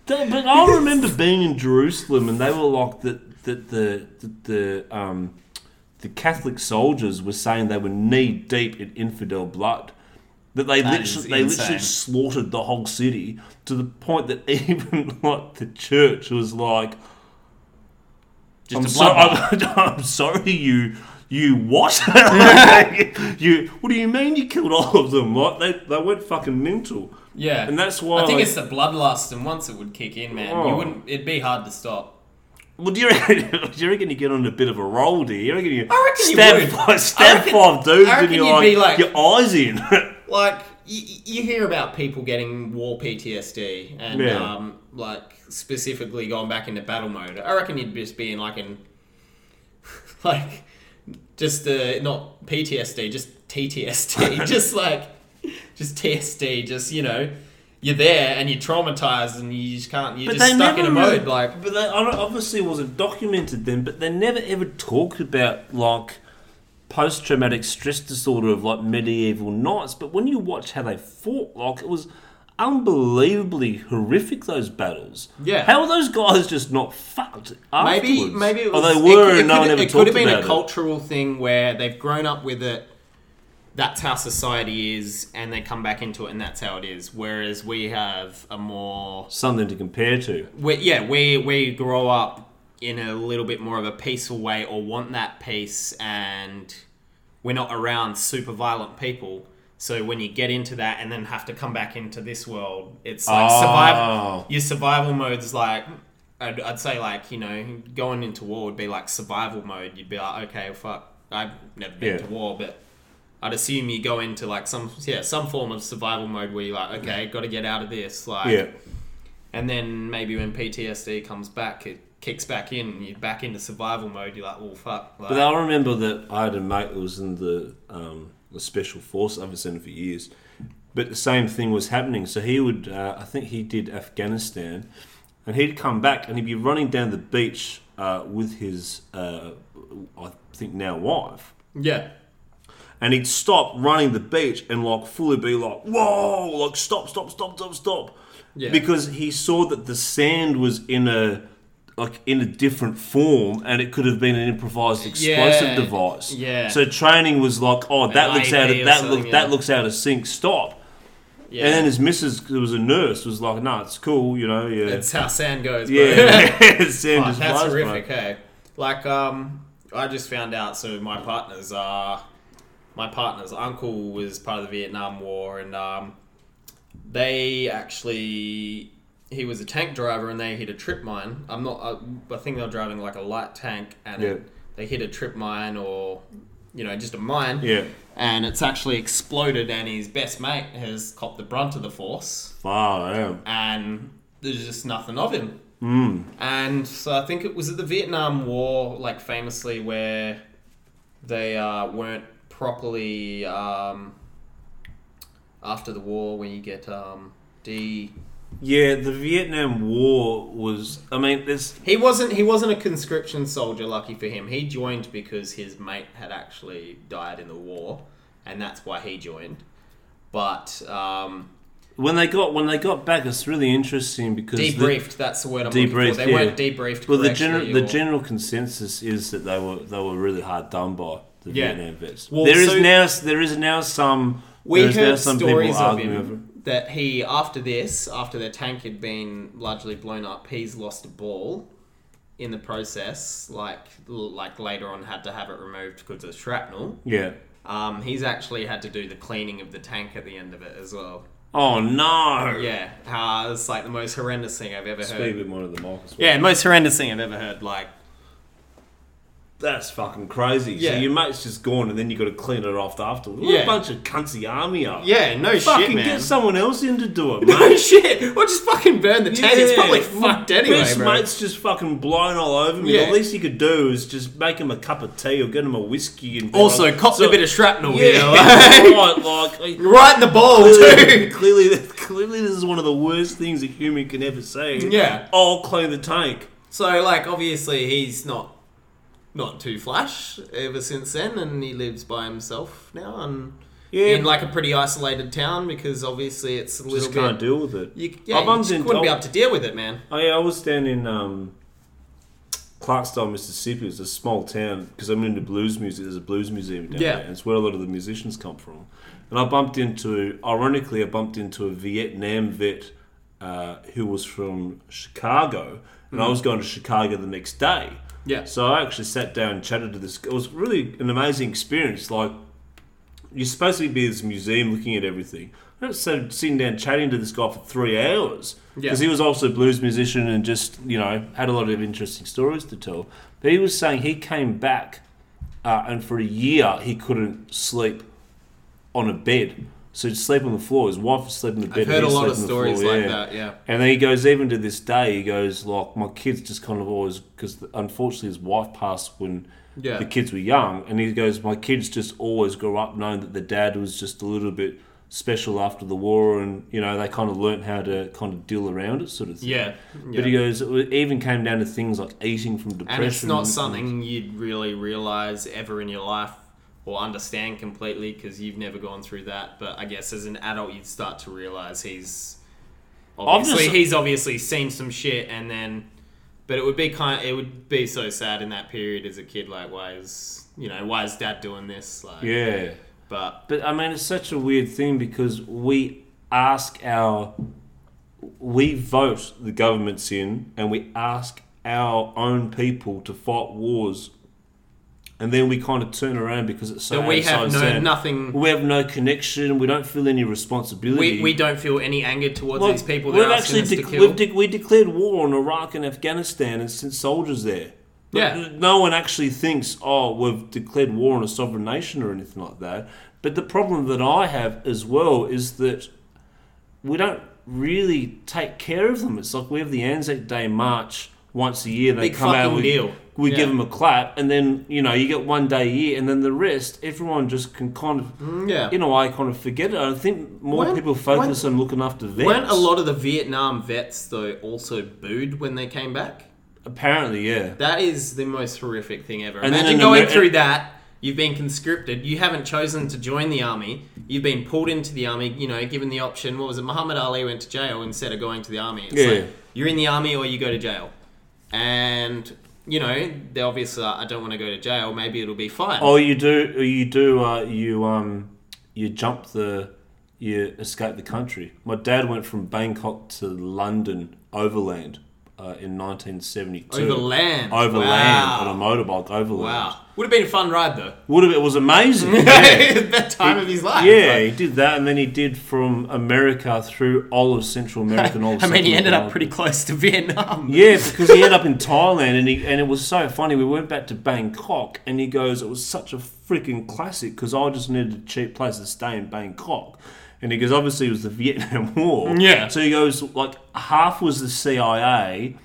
Th- But I remember being in Jerusalem, and they were like that. That the the, the um the Catholic soldiers were saying they were knee deep in infidel blood. That they That literally they literally slaughtered the whole city to the point that even like the church was like, just I'm, so. I'm, I'm sorry, you you what? you what do you mean you killed all of them? Like they they went fucking mental, Yeah, and that's why I think like, it's the bloodlust, and once it would kick in, man, you Oh. wouldn't. It'd be hard to stop. Well, do you reckon, do you reckon you get on a bit of a roll, do you? You reckon you I reckon you stab, would. five, stab reckon- five dudes and you're like, like- your eyes in? Like you, you hear about people getting war PTSD, and Yeah. um, like specifically going back into battle mode. I reckon you'd just be in like in like just uh, not PTSD, just TTSD, just like just TSD, just you know. You're there and you're traumatized and you just can't. You're just stuck in a really- mode like But they, obviously it wasn't documented then, but they never ever talked about like post traumatic stress disorder of like medieval knights. But when you watch how they fought, like it was unbelievably horrific. Those battles. Yeah. How are those guys just not fucked? Maybe Afterwards? maybe it Or was, they were, it, it and no could, one ever it could have been a it. cultural thing where they've grown up with it. That's how society is, and they come back into it, and that's how it is. Whereas we have a more Something to compare to. we, yeah, we we grow up in a little bit more of a peaceful way, or want that peace, and we're not around super violent people. So when you get into that and then have to come back into this world, it's like Oh. survival. Your survival mode is like, I'd, I'd say like you know going into war would be like survival mode. You'd be like, okay, fuck, I've never been Yeah. to war, but I'd assume you go into like some yeah some form of survival mode where you're like, okay, got to get out of this, like Yeah. and then maybe when PTSD comes back, it kicks back in, and you're back into survival mode. You're like, oh fuck. Like, But I remember that I had a mate that was in the um, the special force. I haven't seen him for years. But the same thing was happening. So he would, uh, I think he did Afghanistan, and he'd come back and he'd be running down the beach uh, with his, uh, I think now wife, yeah, and he'd stop running the beach and like fully be like, "Whoa!" Like stop, stop, stop, stop, stop, Yeah. because he saw that the sand was in a like in a different form and it could have been an improvised explosive Yeah, device. yeah. So training was like, "Oh, that An looks out of that look yeah. that looks out of sync. Stop." yeah. And then his missus, who was a nurse, was like, "No, it's cool, you know." Yeah, that's how sand goes. Bro. yeah. sand Fuck, just that's flies, bro. horrific. Hey, like um, I just found out. So my partner's uh, my partner's uncle was part of the Vietnam War, and um, they actually he was a tank driver, and they hit a trip mine. I'm not. I, I think they were driving like a light tank, and Yeah. it, they hit a trip mine or. You know, just a mine, Yeah, and it's actually exploded, and his best mate has copped the brunt of the force Wow. and there's just nothing of him. Mm. And so I think it was at the Vietnam War, like famously, where they uh, weren't properly um, after the war when you get um, de. Yeah, the Vietnam War was. I mean, there's He wasn't. He wasn't a conscription soldier. Lucky for him, he joined because his mate had actually died in the war, and that's why he joined. But um, when they got when they got back, it's really interesting because the- debriefed. that's the word I'm looking Debriefed, for. They yeah. weren't debriefed. well, the general the general consensus is that they were they were really hard done by the Yeah. Vietnam vets. Well, there is so- now there is now some We is now heard some stories of over. him that he, after this, after their tank had been largely blown up, he's lost a ball in the process. Like, like later on, had to have it removed because of shrapnel. Yeah. Um, he's actually had to do the cleaning of the tank at the end of it as well. Oh no! Yeah, uh, it's like the most horrendous thing I've ever Speak heard. with one of the Marcus. Yeah, most horrendous thing I've ever heard. Like, That's fucking crazy. Yeah. So your mate's just gone, and then you got to clean it off afterwards. What Yeah. a bunch of cuntsy army up. yeah, no Fucking shit, man. get someone else in to do it, no mate. shit. Or just fucking burn the tank. It's probably fucked anyway, Best bro. mate's just fucking blown all over me. Yeah. The least you could do is just make him a cup of tea or get him a whiskey and Also, copped So- a bit of shrapnel Yeah, right, like right in the ball, clearly, too. clearly, clearly, this is one of the worst things a human can ever say. Yeah. I'll clean the tank. So, like, obviously, he's not not too flash ever since then, and he lives by himself now, and Yeah, in like a pretty isolated town because obviously it's a little just bit. can't deal with it. You, yeah, I you bumped just into- wouldn't be able to deal with it, man. Oh yeah, I was down in um, Clarksdale, Mississippi. It's a small town because I'm into blues music. There's a blues museum down Yeah. there. And it's where a lot of the musicians come from. And I bumped into, ironically, I bumped into a Vietnam vet uh, who was from Chicago, and I was going to Chicago the next day. Yeah. So I actually sat down and chatted to this. It was really an amazing experience. Like you're supposed to be this museum looking at everything. I was sitting down chatting to this guy for three hours Yeah. because he was also a blues musician and just you know had a lot of interesting stories to tell. But he was saying he came back uh, and for a year he couldn't sleep on a bed. So he'd sleep on the floor. His wife would sleep on the bed. I've heard a lot of stories floor, like yeah. that. Yeah. And then he goes, even to this day, he goes, like, my kids just kind of always, because unfortunately his wife passed when Yeah. the kids were young. And he goes, my kids just always grew up knowing that the dad was just a little bit special after the war. And, you know, they kind of learnt how to kind of deal around it, sort of thing. Yeah. But he goes, it even came down to things like eating from depression. and it's not something you'd really realize ever in your life or understand completely because you've never gone through that. But I guess as an adult, you'd start to realize he's obviously just- he's obviously seen some shit, and then, but it would be kind. of, it would be so sad in that period as a kid. Like, why is you know why is dad doing this? Like, Yeah. But But I mean, it's such a weird thing because we ask our, we vote the governments in, and we ask our own people to fight wars, and then we kind of turn around because it's so so we have no nothing. We have no connection. We don't feel any responsibility. We, we don't feel any anger towards Like, these people. we've actually de- we've de- we declared war on Iraq and Afghanistan and sent soldiers there. But Yeah. No one actually thinks, oh, we've declared war on a sovereign nation or anything like that. But the problem that I have as well is that we don't really take care of them. It's like we have the Anzac Day march once a year. They Big come out, we, deal. we Yeah. give them a clap, and then you know you get one day a year, and then the rest, everyone just can kind of, Mm, yeah. in a way, kind of forget it. I think more When- people focus on looking after vets. Weren't a lot of the Vietnam vets though also booed when they came back? Apparently, yeah. That is the most horrific thing ever. And then Imagine in going through that. You've been conscripted. You haven't chosen to join the army. You've been pulled into the army. You know, given the option. What was it? Muhammad Ali went to jail instead of going to the army. It's Yeah. like, you're in the army or you go to jail. And you know, they obviously like, I don't want to go to jail. Maybe it'll be fine. Oh, you do. You do. Uh, you um, you jump the, you escape the country. My dad went from Bangkok to London overland uh, in 1972. Overland. Overland Wow. on a motorbike. Overland. Wow. Would have been a fun ride though. Would have. It was amazing. yeah. that time of his life. Yeah, he did that, and then he did from America through all of Central America and all. Of I mean, he ended up pretty close to Vietnam. Yeah, because he ended up in Thailand, and he and it was so funny. We went back to Bangkok, and he goes, "It was such a freaking classic because I just needed a cheap place to stay in Bangkok." And he goes, "Obviously, it was the Vietnam War." Yeah. So he goes, like half was the CIA.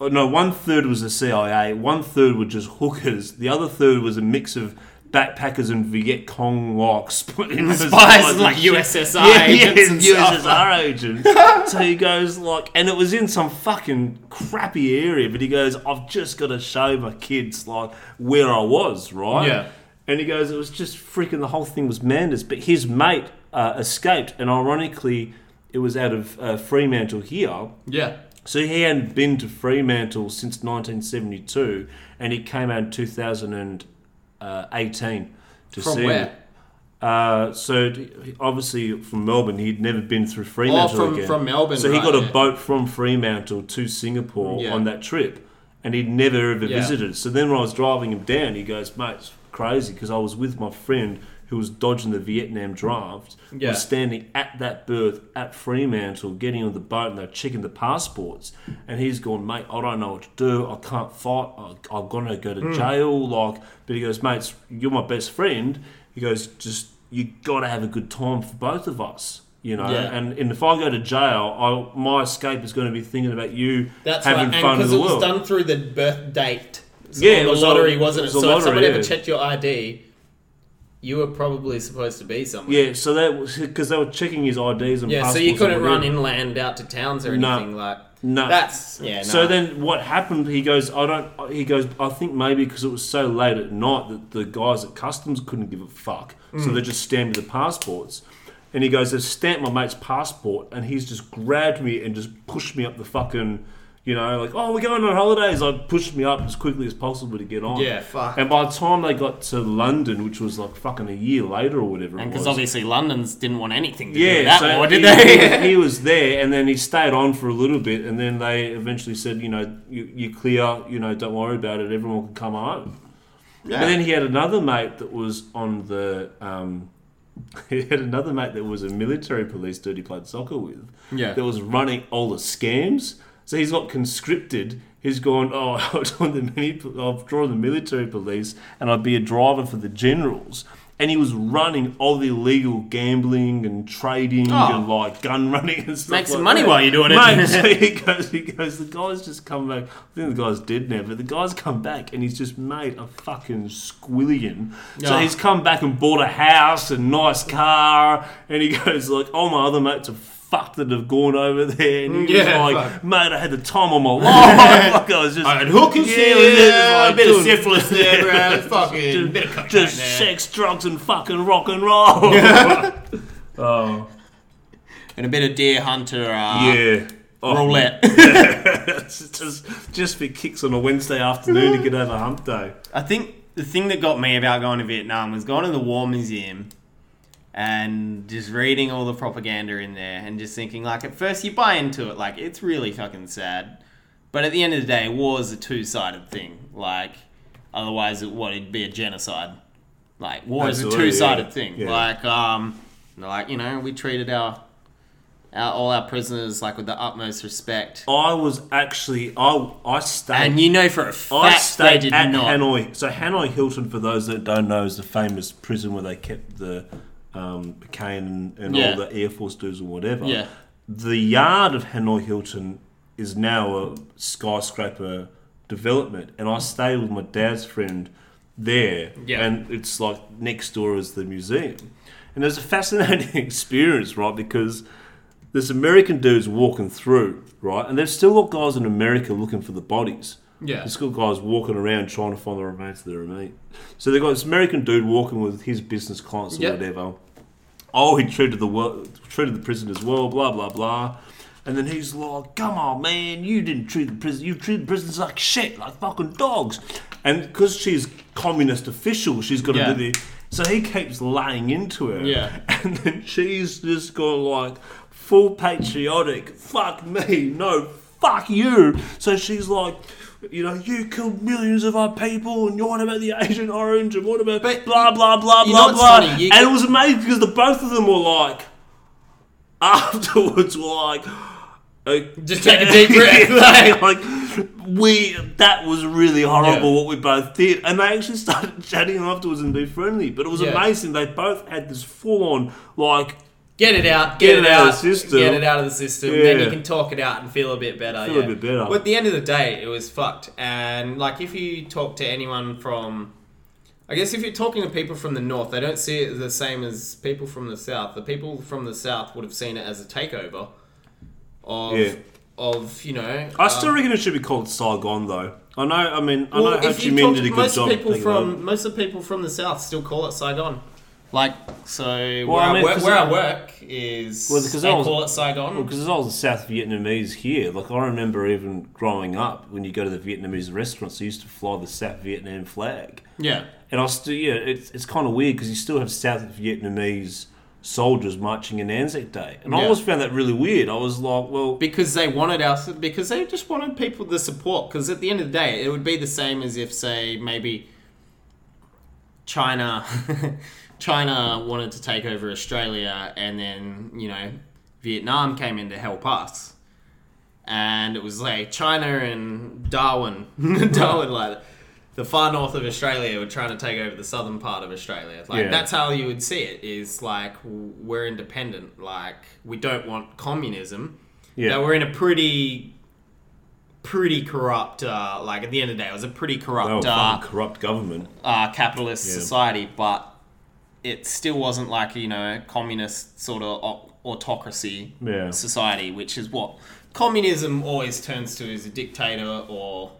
No, one third was the CIA. One third were just hookers. The other third was a mix of backpackers and Viet Cong like Spies, like USSR yeah, agents yeah, and. USSR agent. so he goes like, and it was in some fucking crappy area, but he goes, I've just got to show my kids like where I was, right? Yeah. And he goes, it was just freaking the whole thing was madness. But his mate uh, escaped, and ironically, it was out of uh, Fremantle here. Yeah. So he hadn't been to Fremantle since 1972, and he came out in 2018 to From see where? Uh, so obviously from Melbourne, he'd never been through Fremantle Oh, from- again. from Melbourne, So he right, got a yeah. boat from Fremantle to Singapore Yeah. on that trip, and he'd never ever Yeah. visited. So then when I was driving him down, he goes, "Mate, it's crazy," because I was with my friend who was dodging the Vietnam draft. Yeah. Was standing at that berth at Fremantle, getting on the boat, and they're checking the passports. And he's gone, mate, I don't know what to do. I can't fight. I, I'm gonna go to hmm. jail. Like, but he goes, mates, you're my best friend. He goes, just you got to have a good time for both of us. You know, Yeah. and, and if I go to jail, I, my escape is going to be thinking about you That's having right. Fun in because the it was world. done through the birth date. Yeah, on it the was lottery, a- wasn't it it? was so if someone lottery, ever checked your ID, you were probably supposed to be somewhere. yeah, so that was because they were checking his IDs and Yeah, so you couldn't run inland out to towns or No. anything like. No. That's yeah. So then what happened? He goes, I don't. He goes, I think maybe because it was so late at night that the guys at customs couldn't give a fuck, Mm. so they just stamped the passports. And he goes, they stamped my mate's passport, and he's just grabbed me and just pushed me up the fucking, you know, like, oh, we're going on holidays. I pushed me up as quickly as possible to get on. Yeah, fuck. And by the time they got to London, which was like fucking a year later or whatever, And because obviously London's didn't want anything to do with that so war, did he, they? he was there, and then he stayed on for a little bit, and then they eventually said, you know, you, you clear, you know, don't worry about it, everyone can come home. Yeah. And then he had another mate that was on the. Um, he had another mate that was a military police dude he played soccer with. Yeah. That was running all the scams. So he's got conscripted. He's gone, oh, I'll join the mini, I'll join the military police, and I'd be a driver for the generals. And he was running all the illegal gambling and trading Oh. and like gun running and stuff. Make some like money that. while you're doing it. So he goes, he goes, the guy's just come back. I think the guy's dead now, but the guy's come back and he's just made a fucking squillion. So Oh. he's come back and bought a house and nice car, and he goes like, all my other mates are fucked that have gone over there, and he's Yeah, like, fuck. mate, I had the time of my life. like I was just, I had hookers Yeah, there, it was a like bit of syphilis there, bro. Fucking bit of just there. sex, drugs, and fucking rock and roll. oh. and a bit of deer hunter uh, yeah. Oh, roulette. it's just just for kicks on a Wednesday afternoon to get over hump day. I think the thing that got me about going to Vietnam was going to the War Museum and just reading all the propaganda in there and just thinking like at first you buy into it like it's really fucking sad but at the end of the day war is a two-sided thing like otherwise it what it'd be a genocide like war is a two-sided yeah. thing Yeah. like um like you know we treated our, our all our prisoners like with the utmost respect I was actually I I stayed and you know for a I fact they stayed did at not Hanoi. So Hanoi Hilton, for those that don't know, is the famous prison where they kept the um, McCain and, and Yeah. all the Air Force dudes or whatever. Yeah. The yard of Hanoi Hilton is now a skyscraper development, and I stayed with my dad's friend there, Yeah. and it's like next door is the museum, and there's a fascinating experience, right? Because there's American dudes walking through, right, and they've still got guys in America looking for the bodies. Yeah. This still guys walking around trying to find the remains of their remain. So they've got this American dude walking with his business clients or Yep. whatever. Oh, he treated the well, treated the prisoners well, blah blah blah. And then he's like, "Come on, man, you didn't treat the prison. You treated the prisoners like shit, like fucking dogs." And because she's communist official, she's got to Yeah. do the. So he keeps laying into her. Yeah. And then she's just gone like full patriotic. Fuck me, no, fuck you. So she's like, you know, you killed millions of our people, and you're what about the Agent Orange, and what about But blah blah blah you blah blah. And it was amazing because the both of them were like, afterwards, were like. uh, Just take a deep breath, like- like we that was really horrible Yeah. what we both did and they actually started chatting afterwards and be friendly but it was Yeah. amazing they both had this full-on like Get it out. Get Get, it it out of the system. Get it out of the system. Then you can talk it out and feel a bit better. Feel a bit better. But at the end of the day, it was fucked. And like, if you talk to anyone from, I guess if you're talking to people from the north, they don't see it the same as people from the south. The people from the south would have seen it as a takeover of, Yeah. of you know. I still um, reckon it should be called Saigon though I know I mean I well, know Ho if Chi you Minh did a good most job people from most of the people from the south still call it Saigon. Like so, where, I I mean, work, 'cause where I work is Well, because they I was- call it Saigon. Well, because I was a South Vietnamese here. Like I remember even growing up, when you go to the Vietnamese restaurants, they used to fly the South Vietnam flag. yeah, And I still, yeah, it's, it's kind of weird because you still have South Vietnamese soldiers marching in Anzac Day, and I always found that really weird. I was like, well, because they wanted us because they just wanted people to support. Because at the end of the day, it would be the same as if, say, maybe China, China wanted to take over Australia, and then you know Vietnam came in to help us, and it was like China and Darwin, Darwin like. The far north of Australia were trying to take over the southern part of Australia. Like Yeah. that's how you would see it. Is like we're independent. Like we don't want communism yeah, that we're in a pretty pretty corrupt uh, like at the end of the day it was a pretty corrupt uh, corrupt government. uh, capitalist Yeah. society but it still wasn't like you know a communist sort of autocracy Yeah. society which is what communism always turns to is a dictator or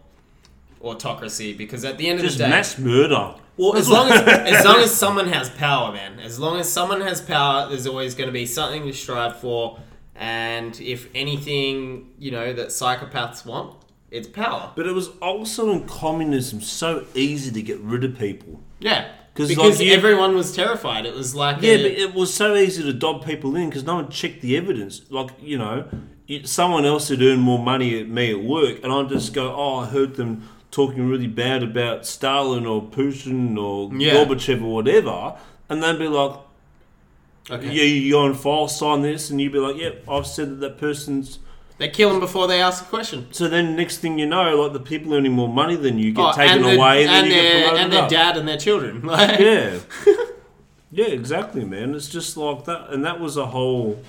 autocracy because at the end of Just the day mass murder. well, as long as as long as someone has power, man. As long as someone has power, there's always going to be something to strive for. And if anything, you know, that psychopaths want, it's power. But it was also in communism so easy to get rid of people. Yeah, 'Cause, because like, you- everyone was terrified. It was like Yeah, a- but it was so easy to dob people in because no one checked the evidence. Like, you know, someone else had earned more money at me at work, and I'd just go, oh, I heard them talking really bad about Stalin or Putin or Yeah. Gorbachev or whatever, and they'd be like, okay. yeah, you're on file, sign this, and you'd be like, yep, I've said that that person's. They kill them before they ask a question. So then next thing you know, like the people earning more money than you get Oh, taken and the- away, and then you get their, promoted and their up. dad and their children. Like, Yeah. yeah, exactly, man. It's just like that. And that was a whole,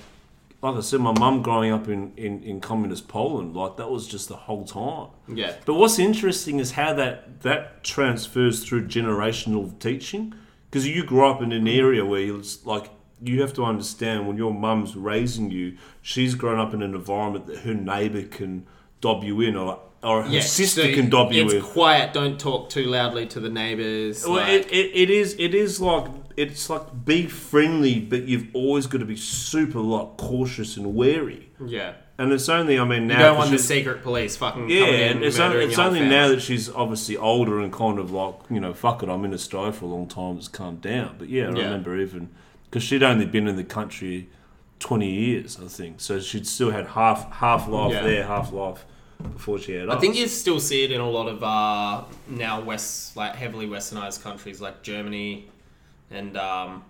like I said, my mum growing up in, in, in communist Poland, like that was just the whole time. yeah. But what's interesting is how that, that transfers through generational teaching. Because you grew up in an area where it's like, you have to understand when your mum's raising you, she's grown up in an environment that her neighbour can dob you in or or her sister so can dob you in. it's quiet. Don't talk too loudly to the neighbors. Well, like- it, it, it is it is like it's like be friendly, but you've always got to be super like cautious and wary. yeah. And it's only I mean now You don't want the secret police fucking yeah, coming in. and it's only, it's only now that she's obviously older and kind of like you know fuck it, I'm in Australia for a long time. It's calmed down, but yeah, I Yeah. remember even because she'd only been in the country twenty years, I think, so she'd still had half half life Yeah. there, half life before she had. I us. think you still see it in a lot of uh, now west, like heavily westernized countries like Germany, and um,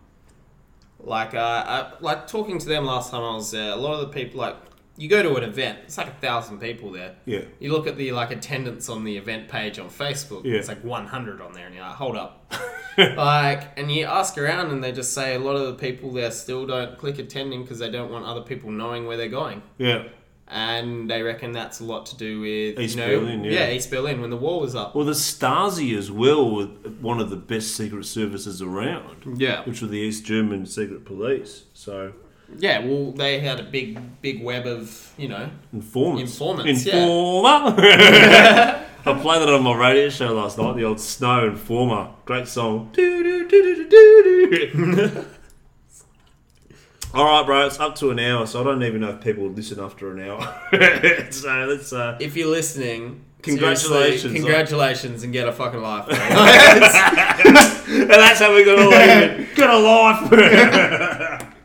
like uh, I, like talking to them last time I was there. A lot of the people like you go to an event, it's like a thousand people there. yeah. You look at the like attendance on the event page on Facebook. Yeah. It's like 100 on there, and you're like, hold up. like, and you ask around, and they just say a lot of the people there still don't click attending because they don't want other people knowing where they're going Yeah. and they reckon that's a lot to do with East you know, Berlin, yeah. East Berlin when the wall was up. Well, the Stasi as well were one of the best secret services around, Yeah, which were the East German secret police. So yeah. Well, they had a big, big web of you know. informants, Informants, yeah. I played it on my radio show last night. The old Snow Informer, great song. All right, bro. It's up to an hour, so I don't even know if people would listen after an hour. so let's. Uh, If you're listening, Congratulations. congratulations, and get a fucking life. and that's how we got to leave it. Got a life.